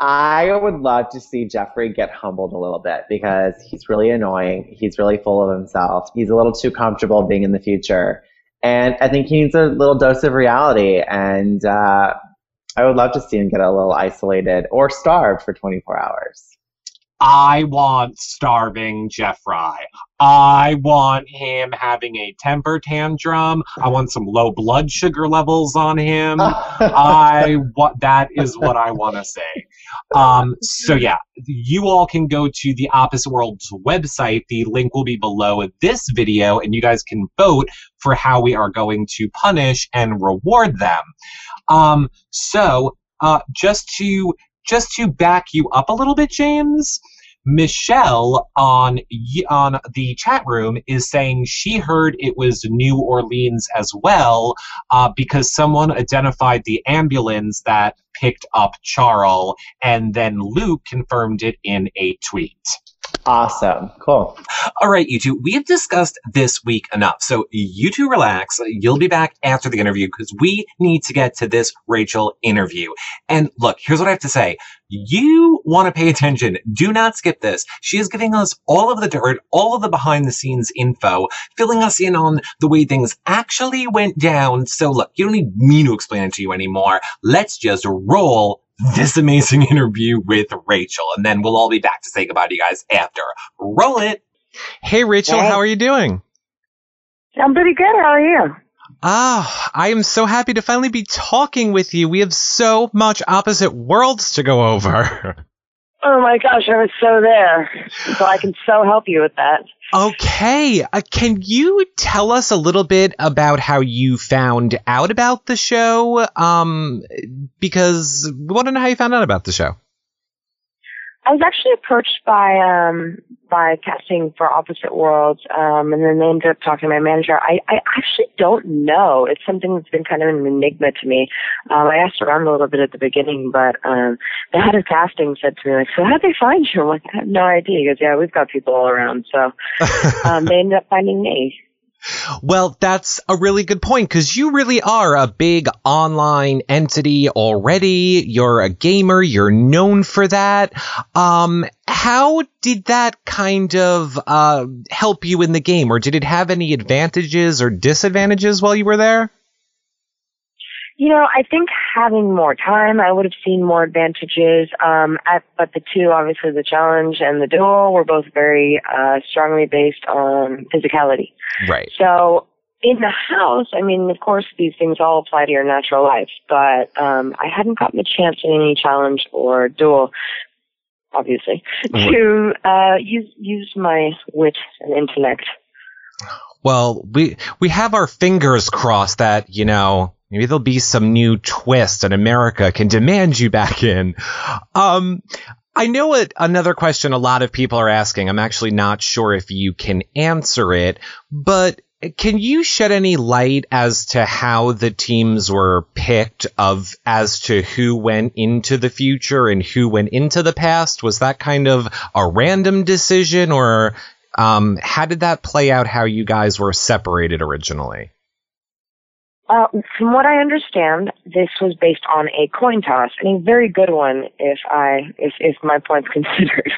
I would love to see Jeffrey get humbled a little bit because he's really annoying. He's really full of himself. He's a little too comfortable being in the future. And I think he needs a little dose of reality. And uh, I would love to see him get a little isolated or starved for 24 hours. I want starving Jeffrey. I want him having a temper tantrum. I want some low blood sugar levels on him. I what that is what I want to say. Um, so yeah, you all can go to the Opposite Worlds website. The link will be below this video, and you guys can vote for how we are going to punish and reward them. Um, so uh, just to just to back you up a little bit, James. Michelle on on the chat room is saying she heard it was New Orleans as well uh, because someone identified the ambulance that picked up Charles, and then Luke confirmed it in a tweet. Awesome. Cool. All right, you two, we have discussed this week enough. So you two relax. You'll be back after the interview because we need to get to this Rachel interview. And look, here's what I have to say. You want to pay attention. Do not skip this. She is giving us all of the dirt, all of the behind the scenes info, filling us in on the way things actually went down. So look, you don't need me to explain it to you anymore. Let's just roll this amazing interview with Rachel, and then we'll all be back to say goodbye to you guys after. Roll it. Hey, Rachel, Hey. how are you doing? I'm pretty good. How are you? Ah, I am so happy to finally be talking with you. We have so much opposite worlds to go over. Oh my gosh, I was so there. So I can so help you with that. Okay, uh, can you tell us a little bit about how you found out about the show? Um, because we want to know how you found out about the show. I was actually approached by um by casting for Opposite Worlds, um, and then they ended up talking to my manager. I, I actually don't know. It's something that's been kind of an enigma to me. Um, I asked around a little bit at the beginning, but um, the head of casting said to me, like, "So how'd they find you?" I'm like, "I have no idea." He goes, "Yeah, we've got people all around." So um, they ended up finding me. Well, that's a really good point because you really are a big online entity already. You're a gamer. You're known for that. Um, how did that kind of uh, help you in the game, or did it have any advantages or disadvantages while you were there? You know, I think having more time, I would have seen more advantages. Um, at, but the two, obviously, the challenge and the duel, were both very uh, strongly based on physicality. Right. So in the house, I mean, of course, these things all apply to your natural life, but um, I hadn't gotten a chance in any challenge or duel, obviously, to uh, use use my wit and intellect. Well, we we have our fingers crossed that you know maybe there'll be some new twist and America can demand you back in. Um, I know what another question a lot of people are asking. I'm actually not sure if you can answer it, but can you shed any light as to how the teams were picked of as to who went into the future and who went into the past? Was that kind of a random decision or um, how did that play out how you guys were separated originally? Uh, from what I understand, this was based on a coin toss, and a very good one, if I, if, if my points considered,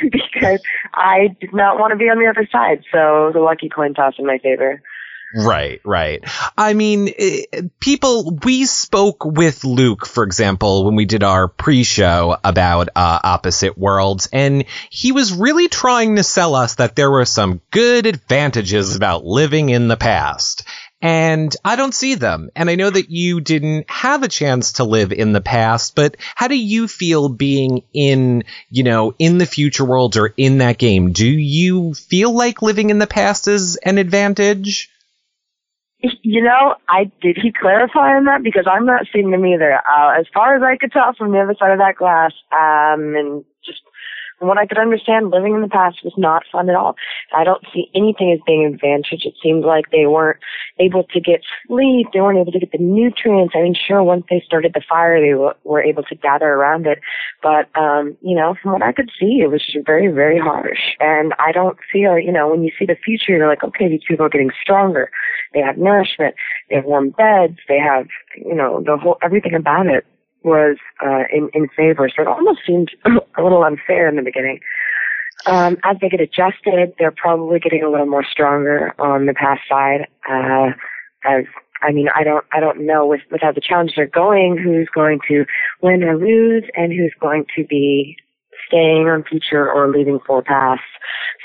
because I did not want to be on the other side, so it was a lucky coin toss in my favor. Right, right. I mean, eh, people, we spoke with Luke, for example, when we did our pre show about uh, Opposite Worlds, and he was really trying to sell us that there were some good advantages about living in the past and I don't see them. And I know that you didn't have a chance to live in the past, but how do you feel being in, you know, in the future world or in that game? Do you feel like living in the past is an advantage? You know, I did he clarify on that because I'm not seeing them either. Uh, as far as I could tell from the other side of that glass, um, and just from what I could understand, living in the past was not fun at all. I don't see anything as being an advantage. It seemed like they weren't able to get sleep. They weren't able to get the nutrients. I mean, sure, once they started the fire, they w- were able to gather around it. But, um, you know, from what I could see, it was very, very harsh. And I don't feel, you know, when you see the future, you're like, okay, these people are getting stronger. They have nourishment. They have warm beds. They have, you know, the whole, everything about it was uh, in in favor. So it almost seemed a little unfair in the beginning. Um, as they get adjusted, they're probably getting a little more stronger on the pass side. Uh, as I mean, I don't I don't know with with how the challenges are going, who's going to win or lose, and who's going to be staying on feature or leaving full pass.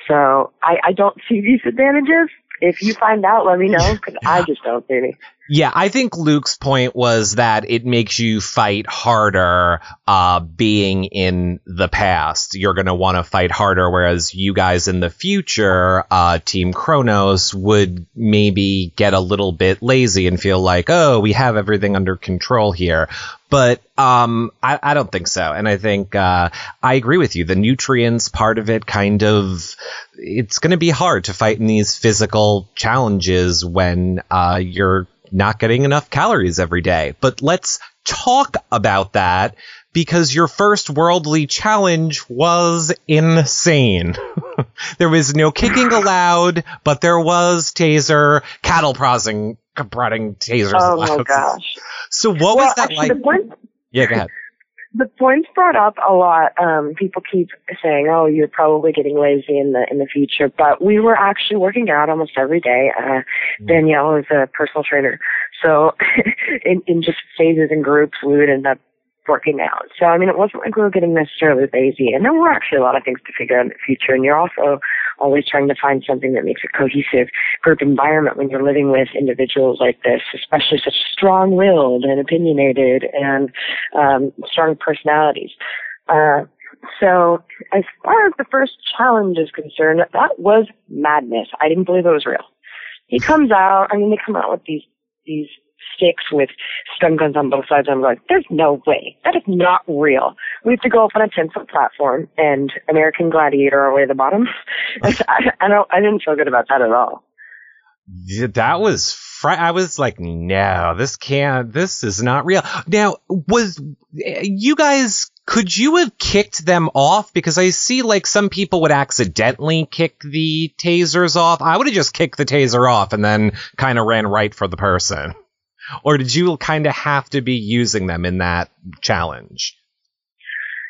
So I, I don't see these advantages. If you find out, let me know because I just don't see any. Yeah, I think Luke's point was that it makes you fight harder uh, being in the past. You're going to want to fight harder, whereas you guys in the future, uh, Team Kronos, would maybe get a little bit lazy and feel like, oh, we have everything under control here. But um, I, I, don't think so. And I think uh, I agree with you. The nutrients part of it kind of, it's going to be hard to fight in these physical challenges when uh, you're not getting enough calories every day. But let's talk about that because your first worldly challenge was insane. there was no kicking allowed, but there was taser, cattle prodding, prodding tasers. Oh my gosh. So what well, was that like? Point, yeah, go ahead the point's brought up a lot. Um, people keep saying, "Oh, you're probably getting lazy in the in the future," but we were actually working out almost every day. Uh, mm. Danielle is a personal trainer, so in, in just phases and groups, we would end up working out. So I mean, it wasn't like we were getting necessarily lazy, and there were actually a lot of things to figure out in the future. And you're also always trying to find something that makes a cohesive group environment when you're living with individuals like this, especially such strong-willed and opinionated and um, strong personalities. Uh, so as far as the first challenge is concerned, that was madness. I didn't believe it was real. He comes out, I mean, they come out with these, these sticks with stun guns on both sides. I'm like, there's no way. That is not real. We have to go up on a 10 foot platform and American Gladiator our way to the bottom. I, I don't, I didn't feel good about that at all. That was fr- I was like, no, this can't, this is not real. Now, was, you guys, could you have kicked them off? Because I see like some people would accidentally kick the tasers off. I would have just kicked the taser off and then kind of ran right for the person or did you kind of have to be using them in that challenge?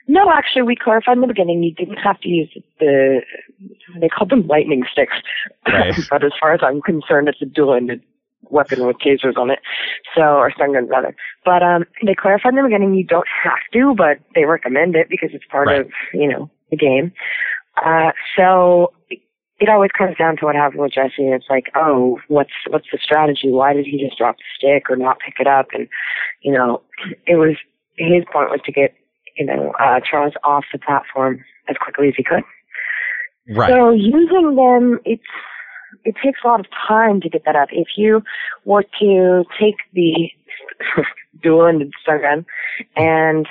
No, actually, we clarified in the beginning you didn't have to use the, they called them lightning sticks. Right. but as far as I'm concerned, it's a dual-ended weapon with tasers on it. So, or stun guns rather. But, um, they clarified in the beginning you don't have to, but they recommend it because it's part Right. of, you know, the game. Uh, so it always comes down to what happened with Jesse. It's like, oh, what's, what's the strategy? Why did he just drop the stick or not pick it up? And, you know, it was, his point was to get you know, uh, Charles off the platform as quickly as he could. Right. So using them, it's, it takes a lot of time to get that up. If you were to take the dual-ended stun gun and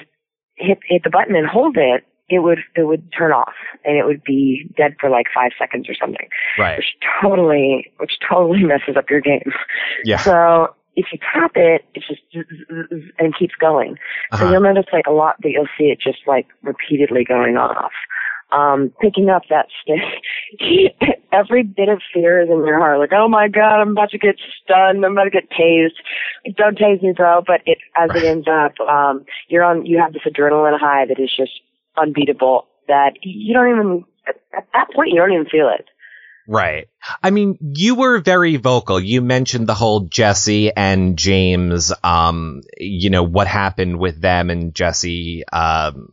hit, hit the button and hold it, it would, it would turn off and it would be dead for like five seconds or something, right. which totally, which totally messes up your game. Yeah. So if you tap it, it just and keeps going. So Uh-huh. you'll notice like a lot that you'll see it just like repeatedly going off. Um, picking up that stick, every bit of fear is in your heart. Like, oh my god, I'm about to get stunned. I'm about to get tased. Don't tase me, bro. But it, as it ends up, um, you're on, you have this adrenaline high that is just unbeatable that you don't even, at, at that point, you don't even feel it. Right. I mean, you were very vocal. You mentioned the whole Jesse and James, um, you know, what happened with them and Jesse, um,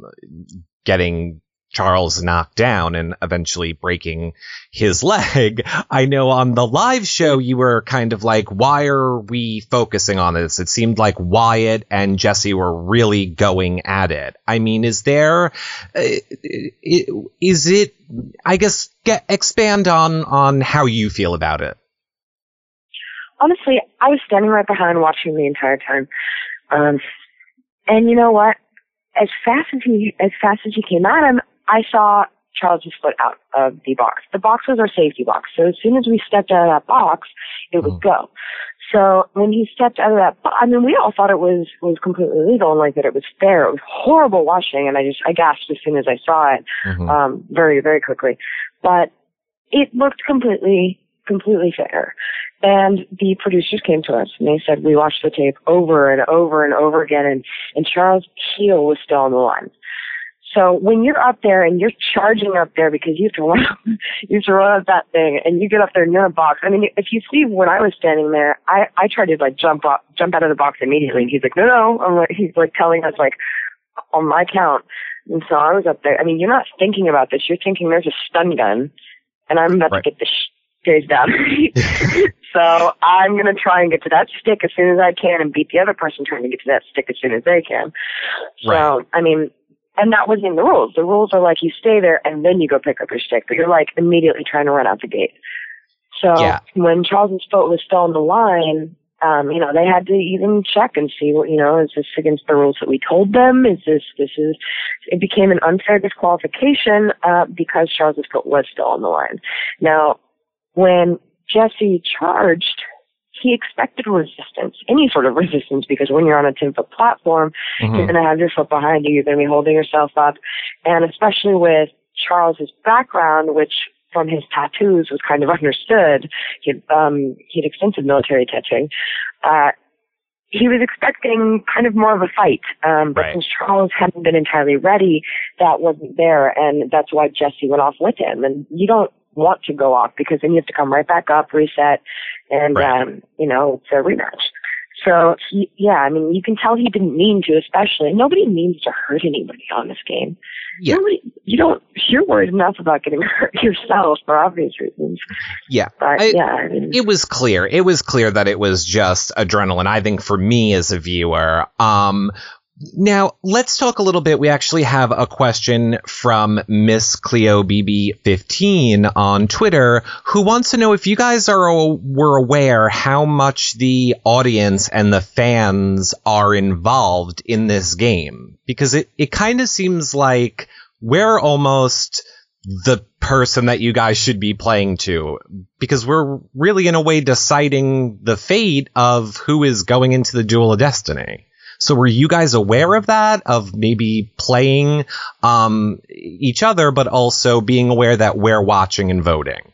getting Charles knocked down and eventually breaking his leg. I know on the live show you were kind of like, why are we focusing on this? It seemed like Wyatt and Jesse were really going at it. I mean, is there, uh, it, I guess, get, expand on, on how you feel about it. honestly, I was standing right behind watching the entire time. Um, and you know what? As fast as he, as fast as he came at him, I saw Charles's foot out of the box. The box was our safety box. So as soon as we stepped out of that box, it would go. So when he stepped out of that, I mean, we all thought it was, was completely legal and like that it was fair. It was horrible watching and I just, I gasped as soon as I saw it Mhm. um, very, very quickly. But it looked completely, completely fair. And the producers came to us and they said, we watched the tape over and over and over again and, and Charles' heel was still on the line. So when you're up there and you're charging up there because you have to run, up- you have to run up that thing and you get up there and you're in a box. I mean, if you see when I was standing there, I, I tried to like jump up, jump out of the box immediately and he's like, no, no. I'm like, he's like telling us like on my count. And so I was up there. I mean, you're not thinking about this. You're thinking there's a stun gun and I'm about Right. to get this sh- down. so I'm going to try and get to that stick as soon as I can and beat the other person trying to get to that stick as soon as they can. So, Right. I mean, and that was in the rules. The rules are like you stay there and then you go pick up your stick, but you're like immediately trying to run out the gate. So Yeah. when Charles's foot was still on the line, um, you know, they had to even check and see what, you know, is this against the rules that we told them? Is this, this is, it became an unfair disqualification, uh, because Charles's foot was still on the line. Now, when Jesse charged, he expected resistance, any sort of resistance, because when you're on a 10 foot platform, Mhm. you're going to have your foot behind you. You're going to be holding yourself up. And especially with Charles's background, which from his tattoos was kind of understood, he'd, um, he'd extensive military tattooing, uh, he was expecting kind of more of a fight. Um, but Right. since Charles hadn't been entirely ready, that wasn't there. And that's why Jesse went off with him. And you don't want to go off because then you have to come right back up, reset, and, Right. um, you know, it's a rematch. So he, yeah, I mean, you can tell he didn't mean to, especially. Nobody means to hurt anybody on this game. Yeah. Nobody, you don't. You're worried enough about getting hurt yourself for obvious reasons. Yeah. But I- yeah, I mean, it was clear. It was clear that it was just adrenaline. I think for me as a viewer. Um, now let's talk a little bit. We actually have a question from Miss Cleo BB15 on Twitter who wants to know if you guys are were aware how much the audience and the fans are involved in this game. Because it it kind of seems like we're almost the person that you guys should be playing to. Because we're really in a way deciding the fate of who is going into the duel of destiny so were you guys aware of that of maybe playing um, each other but also being aware that we're watching and voting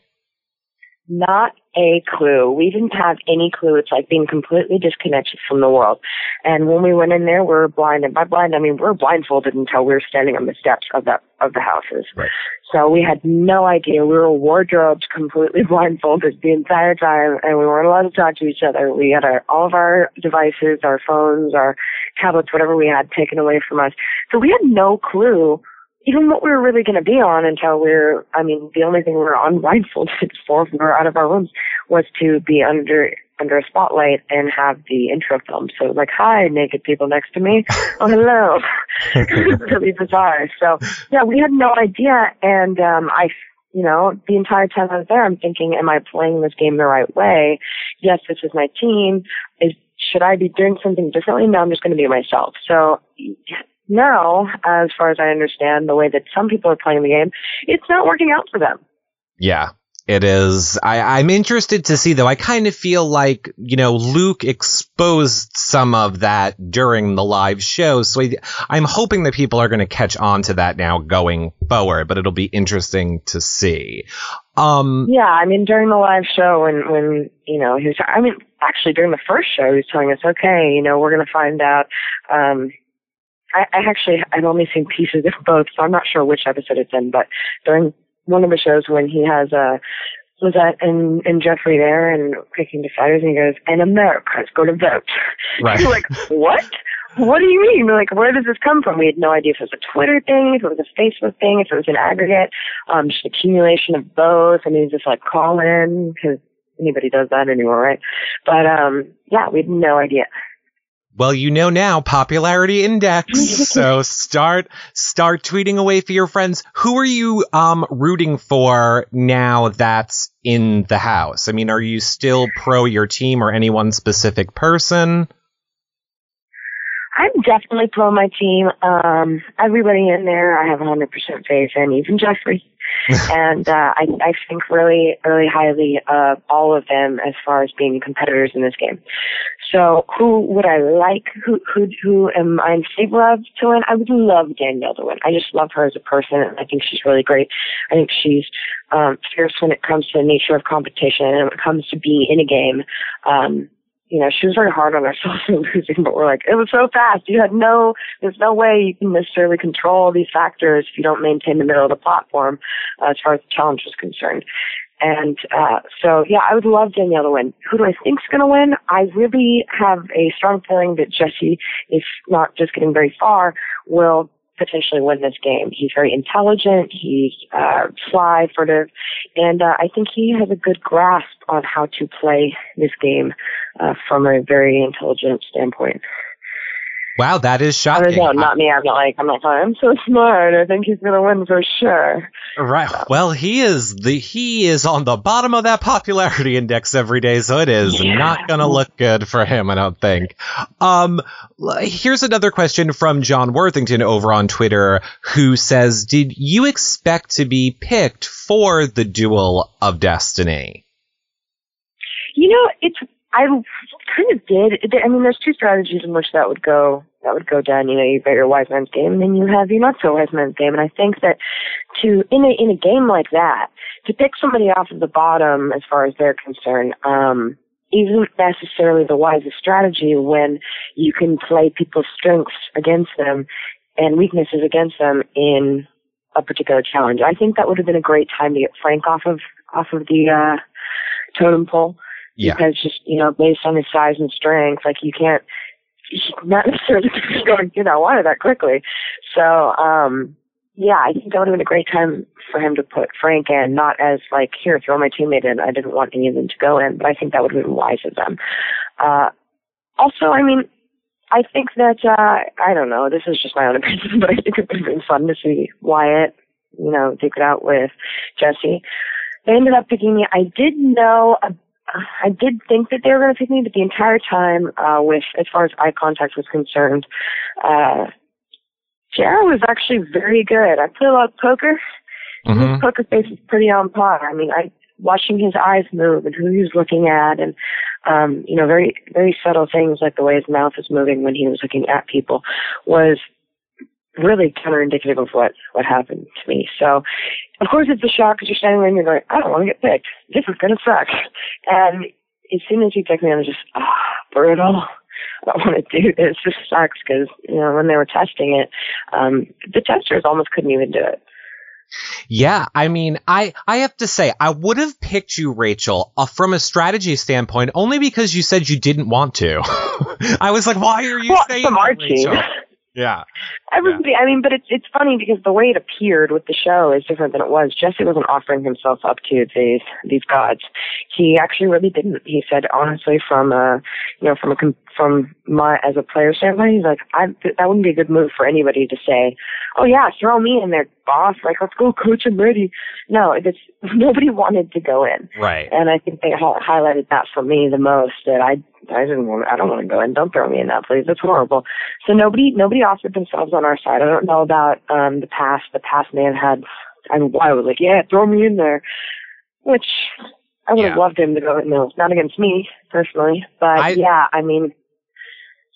Not a clue. We didn't have any clue. It's like being completely disconnected from the world. And when we went in there, we were And By blind, I mean we were blindfolded until we were standing on the steps of the of the houses. Right. So we had no idea. We were wardrobed, completely blindfolded the entire time, and we weren't allowed to talk to each other. We had our all of our devices, our phones, our tablets, whatever we had, taken away from us. So we had no clue even what we were really going to be on until we were, I mean, the only thing we were on blindfolded for if we were out of our rooms was to be under, under a spotlight and have the intro film. So like, hi, naked people next to me. Oh, hello. it was really bizarre. So yeah, we had no idea. And, um, I, you know, the entire time I was there, I'm thinking, am I playing this game the right way? Yes, this is my team. Is, should I be doing something differently? No, I'm just going to be myself. So now, as far as I understand, the way that some people are playing the game, it's not working out for them. Yeah. It is. I, I'm interested to see, though. I kind of feel like, you know, Luke exposed some of that during the live show. So I, I'm hoping that people are going to catch on to that now going forward, but it'll be interesting to see. Um, Yeah, I mean, during the live show, when when you know he was, I mean, actually during the first show, he was telling us, okay, you know, we're going to find out. Um, I, I actually I've only seen pieces of both, so I'm not sure which episode it's in. But during one of the shows, when he has uh, Lizette and and Jeffrey there and picking deciders, and he goes, "And Americans go to vote." Right. You're like, what? What do you mean? Like, where does this come from? We had no idea if it was a Twitter thing, if it was a Facebook thing, if it was an aggregate, um, just accumulation of both. I mean, just like call in because anybody does that anymore, right? But um, yeah, we had no idea. Well, you know now, popularity index. so start start tweeting away for your friends. Who are you um rooting for now that's in the house? I mean, are you still pro your team or any one specific person? I'm definitely pro my team. Um, everybody in there, I have 100% faith in, even Jeffrey. and uh, I, I think really, really highly of all of them as far as being competitors in this game. So, who would I like? Who who who am I in favor of to win? I would love Danielle to win. I just love her as a person, and I think she's really great. I think she's um, fierce when it comes to the nature of competition and when it comes to being in a game. Um, you know, she was very hard on herself for losing, but we're like, it was so fast. You had no, there's no way you can necessarily control these factors if you don't maintain the middle of the platform uh, as far as the challenge is concerned. And uh, so, yeah, I would love Danielle to win. Who do I think's going to win? I really have a strong feeling that Jesse, if not just getting very far, will potentially win this game. He's very intelligent. He's uh, sly, of, and uh, I think he has a good grasp on how to play this game uh, from a very intelligent standpoint. Wow, that is I shocking. don't know, not me. I'm not like I'm like I'm so smart. I think he's gonna win for sure. Right. Well, he is the he is on the bottom of that popularity index every day, so it is Yeah. not going to look good for him, I don't think. Um here's another question from John Worthington over on Twitter who says, "Did you expect to be picked for the Duel of Destiny?" You know, it's I kind of did. I mean, there's two strategies in which that would go. That would go down. You know, you've got your wise man's game, and then you have your not so wise man's game. And I think that to in a in a game like that, to pick somebody off of the bottom as far as they're concerned, um, isn't necessarily the wisest strategy when you can play people's strengths against them and weaknesses against them in a particular challenge. I think that would have been a great time to get Frank off of off of the uh, totem pole Yeah. because just you know based on his size and strength, like you can't not necessarily going you know water that quickly. So um yeah, I think that would have been a great time for him to put Frank in, not as like here throw my teammate in. I didn't want any of them to go in, but I think that would have been wise of them. Uh, also, I mean. I think that uh I don't know. This is just my own opinion, but I think it would have been fun to see Wyatt, you know, take it out with Jesse. They ended up picking me. I did know uh, I did think that they were going to pick me, but the entire time, uh, with as far as eye contact was concerned, uh, Jared was actually very good. I played a lot of poker. Mhm. His poker face is pretty on par. I mean, I watching his eyes move and who he was looking at, and um, you know, very very subtle things like the way his mouth was moving when he was looking at people was really counterindicative of what what happened to me. So of course it's a shock because you're standing there and you're going, I don't want to get picked. This is gonna suck. And as soon as you picked me, I was just ah brutal. I don't want to do this. This sucks because you know when they were testing it, um, the testers almost couldn't even do it. Yeah, I mean, I I have to say, I would have picked you, Rachel, uh, from a strategy standpoint, only because you said you didn't want to. I was like, why are you Well, saying that. Rachel? Yeah, Everybody, I mean, but it's it's funny because the way it appeared with the show is different than it was. Jesse wasn't offering himself up to these these gods. He actually really didn't. He said honestly, from a you know from a com- from my as a player standpoint, he's like, I that wouldn't be a good move for anybody to say, oh yeah, throw me in there, boss. Like let's go, coach. I'm ready. No, it's nobody wanted to go in. right. And I think they highlighted that for me the most. That I I didn't want I don't want to go in. Don't throw me in that, please. It's horrible. So nobody nobody offered themselves on our side. I don't know about um the past. The past have had. I mean, I was like, yeah, throw me in there, which I would have loved him to go in. No, not against me personally, but I- yeah, I mean,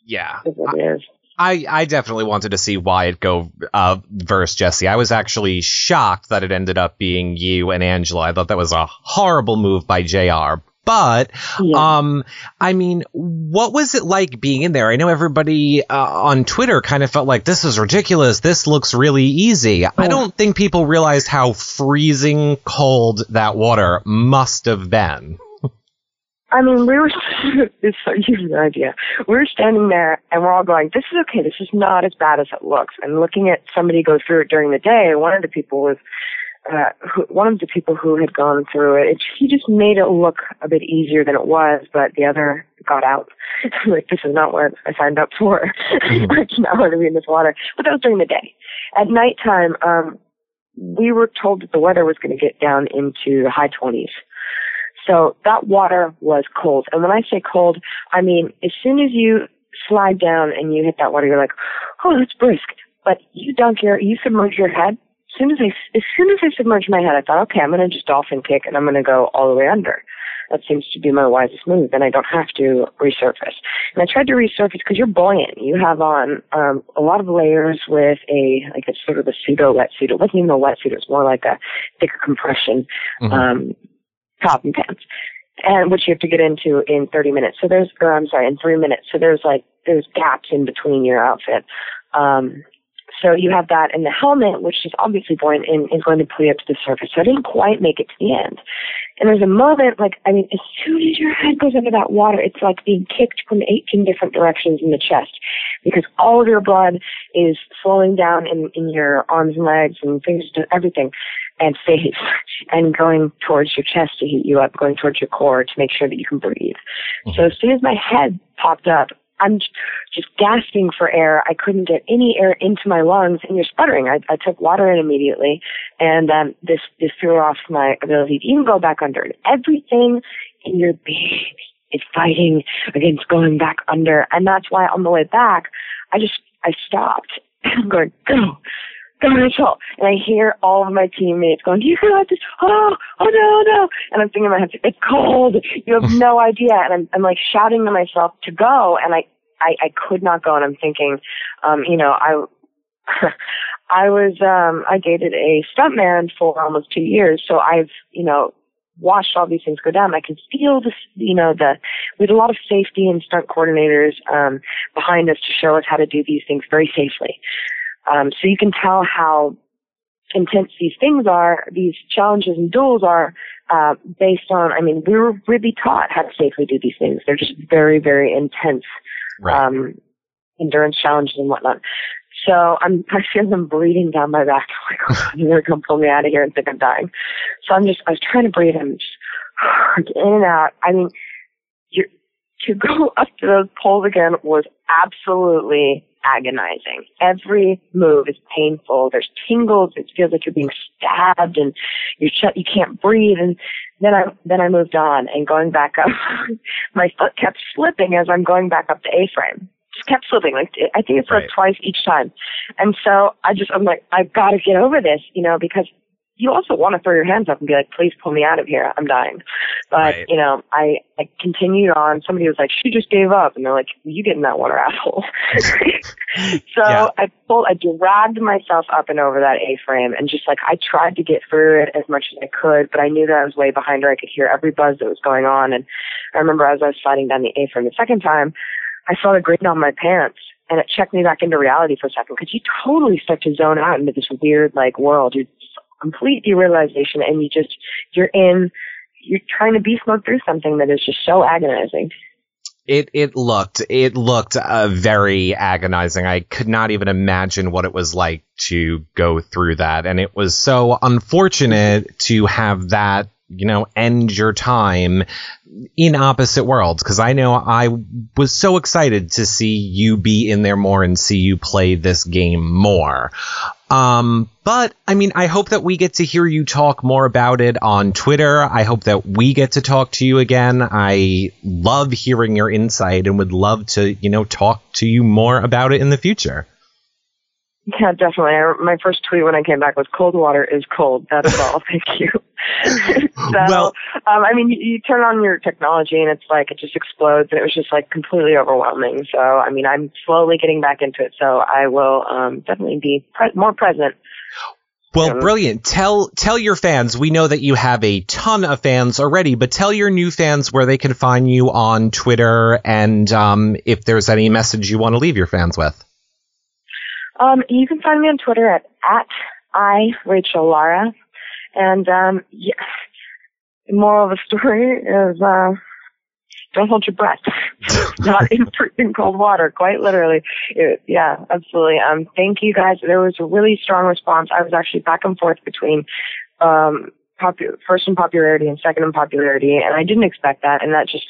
Yeah. it's what it is. I, I definitely wanted to see Wyatt go uh, versus Jesse. I was actually shocked that it ended up being you and Angela. I thought that was a horrible move by JR. But Yeah. um, I mean, what was it like being in there? I know everybody uh, on Twitter kind of felt like this is ridiculous. This looks really easy. I don't think people realized how freezing cold that water must have been. I mean, we were, it's so, you have no idea. We were standing there and we're all going, this is okay. This is not as bad as it looks. And looking at somebody go through it during the day, one of the people was, uh, who, one of the people who had gone through it, it, he just made it look a bit easier than it was, but the other got out. like, this is not what I signed up for. I do not want to be in this water. But that was during the day. At nighttime, um, we were told that the weather was going to get down into the high 20s. So that water was cold. And when I say cold, I mean, as soon as you slide down and you hit that water, you're like, oh, that's brisk. But you dunk your, you submerge your head. As soon as I, as soon as I submerged my head, I thought, okay, I'm going to just dolphin kick and I'm going to go all the way under. That seems to be my wisest move. Then I don't have to resurface. And I tried to resurface because you're buoyant. You have on um, a lot of layers with a like a sort of a pseudo wetsuit. It wasn't even a wetsuit. It was more like a thicker compression Mhm. um, top and pants, and which you have to get into in 30 minutes. So there's, or I'm sorry, in three minutes. So there's like there's gaps in between your outfit. Um, so you have that, and the helmet, which is obviously buoyant and is going to pull you up to the surface. So I didn't quite make it to the end. And there's a moment, like, I mean, as soon as your head goes under that water, it's like being kicked from 18 different directions in the chest because all of your blood is flowing down in, in your arms and legs and fingers and everything and face and going towards your chest to heat you up, going towards your core to make sure that you can breathe. Mm-hmm. So as soon as my head popped up, I'm just gasping for air. I couldn't get any air into my lungs, and you're sputtering. I, I took water in immediately, and um, this this threw off my ability to even go back under. And everything in your being is fighting against going back under, and that's why on the way back, I just I stopped. I'm going go. Go Rachel. And I hear all of my teammates going, you got this. Oh, oh no, no. And I'm thinking in my head, it's cold. You have no idea. And I'm, I'm like shouting to myself to go. And I, I, I could not go. And I'm thinking, um, you know, I, I was, um, I dated a stuntman for almost two years. So I've, you know, watched all these things go down. I can feel this, you know, the, we had a lot of safety and stunt coordinators, um, behind us to show us how to do these things very safely. Um, so you can tell how intense these things are, these challenges and duels are, uh, based on, I mean, we were really taught how to safely do these things. They're just very, very intense, Right. um, endurance challenges and whatnot. So I'm, I feel them breathing down my back. I'm like, oh, they're going to come pull me out of here and think I'm dying. So I'm just, I was trying to breathe and just in and out. I mean, to go up to those poles again was absolutely agonizing. Every move is painful. There's tingles. It feels like you're being stabbed and you're shut, you can't breathe. And then I, then I moved on and going back up, my foot kept slipping as I'm going back up the A-frame. Just kept slipping. Like, I think it's like Right. twice each time. And so I just, I'm like, I've got to get over this, you know, because you also want to throw your hands up and be like, please pull me out of here. I'm dying. But, Right. you know, I, I continued on. Somebody was like, she just gave up. And they're like, you get in that water, asshole. so Yeah. I pulled, I dragged myself up and over that A-frame and just like, I tried to get through it as much as I could, but I knew that I was way behind her. I could hear every buzz that was going on. And I remember as I was sliding down the A-frame the second time, I saw the green on my pants and it checked me back into reality for a second because you totally start to zone out into this weird like world. You're complete derealization and you just, you're in, you're trying to beast mode through something that is just so agonizing. It it looked it looked uh, very agonizing. I could not even imagine what it was like to go through that, and it was so unfortunate to have that you know end your time in opposite worlds because I know I was so excited to see you be in there more and see you play this game more. Um, but I mean, I hope that we get to hear you talk more about it on Twitter. I hope that we get to talk to you again. I love hearing your insight and would love to, you know, talk to you more about it in the future. Yeah, definitely. I, my first tweet when I came back was "Cold water is cold." That's all. Thank you. so, Well- um, I mean, you, you turn on your technology and it's like it just explodes, and it was just like completely overwhelming. So, I mean, I'm slowly getting back into it. So, I will um, definitely be pre- more present. Well, Yeah. brilliant. Tell tell your fans. We know that you have a ton of fans already, but tell your new fans where they can find you on Twitter and um, if there's any message you want to leave your fans with. Um, you can find me on Twitter at at I Rachel Lara, and um, yeah, the moral of the story is uh, don't hold your breath. Not in freezing cold water, quite literally. It, yeah, absolutely. Um, thank you guys. There was a really strong response. I was actually back and forth between um, popu- first in popularity and second in popularity, and I didn't expect that, and that just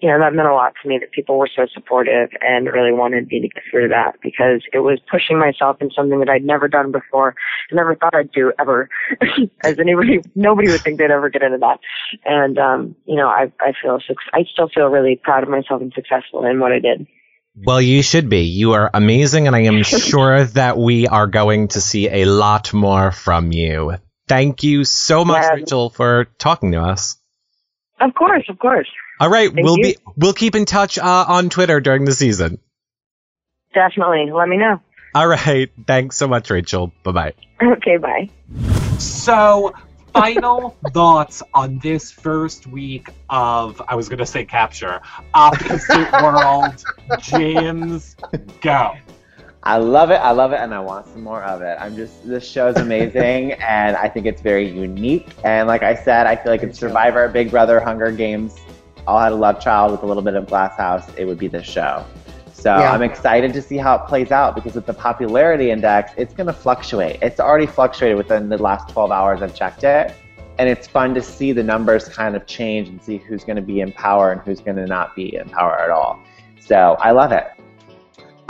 you know, that meant a lot to me that people were so supportive and really wanted me to get through that because it was pushing myself in something that I'd never done before and never thought I'd do ever. As anybody, nobody would think they'd ever get into that. And, um, you know, I, I feel, suc- I still feel really proud of myself and successful in what I did. Well, you should be. You are amazing, and I am sure that we are going to see a lot more from you. Thank you so much, Yeah. Rachel, for talking to us. Of course, of course. All right, Thank we'll you. be we'll keep in touch uh, on Twitter during the season. Definitely. Let me know. All right, thanks so much, Rachel. Bye bye. Okay, bye. So, final thoughts on this first week of, I was going to say capture, Opposite World. James, go. I love it. I love it, and I want some more of it. I'm just this show's amazing, and I think it's very unique. And like I said, I feel like it's Survivor, Big Brother, Hunger Games, all had a love child with a little bit of Glass House. It would be this show. So Yeah. I'm excited to see how it plays out because with the popularity index, it's going to fluctuate. It's already fluctuated within the last 12 hours. I've checked it, and it's fun to see the numbers kind of change and see who's going to be in power and who's going to not be in power at all. So I love it.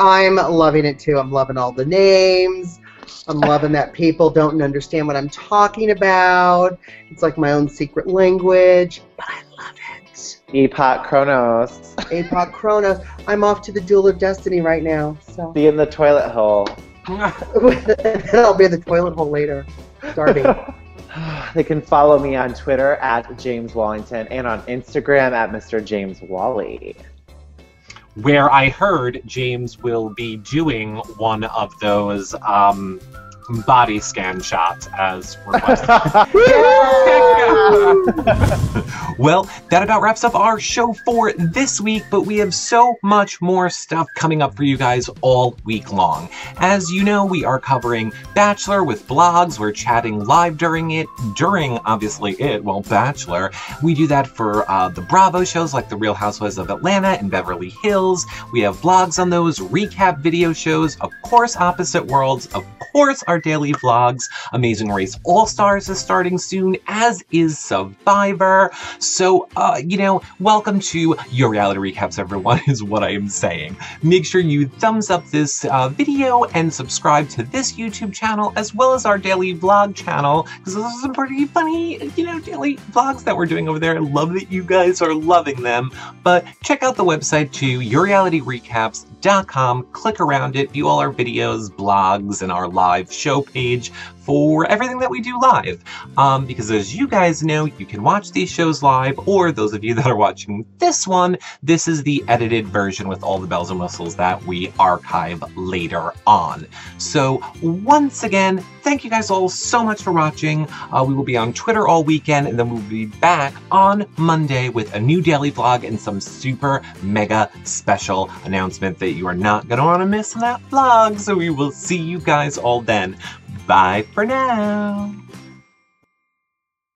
I'm loving it too. I'm loving all the names. I'm loving that people don't understand what I'm talking about. It's like my own secret language, but I love it. Epoch Kronos. Apoc Chronos. I'm off to the Duel of Destiny right now. So Be in the toilet hole. I'll be in the toilet hole later. Starving. they can follow me on Twitter at James Wallington and on Instagram at Mr. James Wally. Where I heard James will be doing one of those um, body scan shots as requested. well, that about wraps up our show for this week, but we have so much more stuff coming up for you guys all week long. As you know, we are covering Bachelor with blogs. We're chatting live during it, during obviously it, well, Bachelor. We do that for uh, the Bravo shows like The Real Housewives of Atlanta and Beverly Hills. We have blogs on those, recap video shows, of course, Opposite Worlds, of course, our daily vlogs. Amazing Race All Stars is starting soon, as is Survivor. So, uh, you know, welcome to your reality recaps, everyone, is what I am saying. Make sure you thumbs up this uh, video and subscribe to this YouTube channel as well as our daily vlog channel because those are some pretty funny, you know, daily vlogs that we're doing over there. I love that you guys are loving them. But check out the website too, yourrealityrecaps.com. Click around it, view all our videos, blogs, and our live show page for everything that we do live. Um, because as you guys know, you can watch these shows live, or those of you that are watching this one, this is the edited version with all the bells and whistles that we archive later on. So, once again, thank you guys all so much for watching. Uh, we will be on Twitter all weekend, and then we'll be back on Monday with a new daily vlog and some super mega special announcement that you are not going to want to miss on that vlog. So, we will see you guys all then. Bye for now.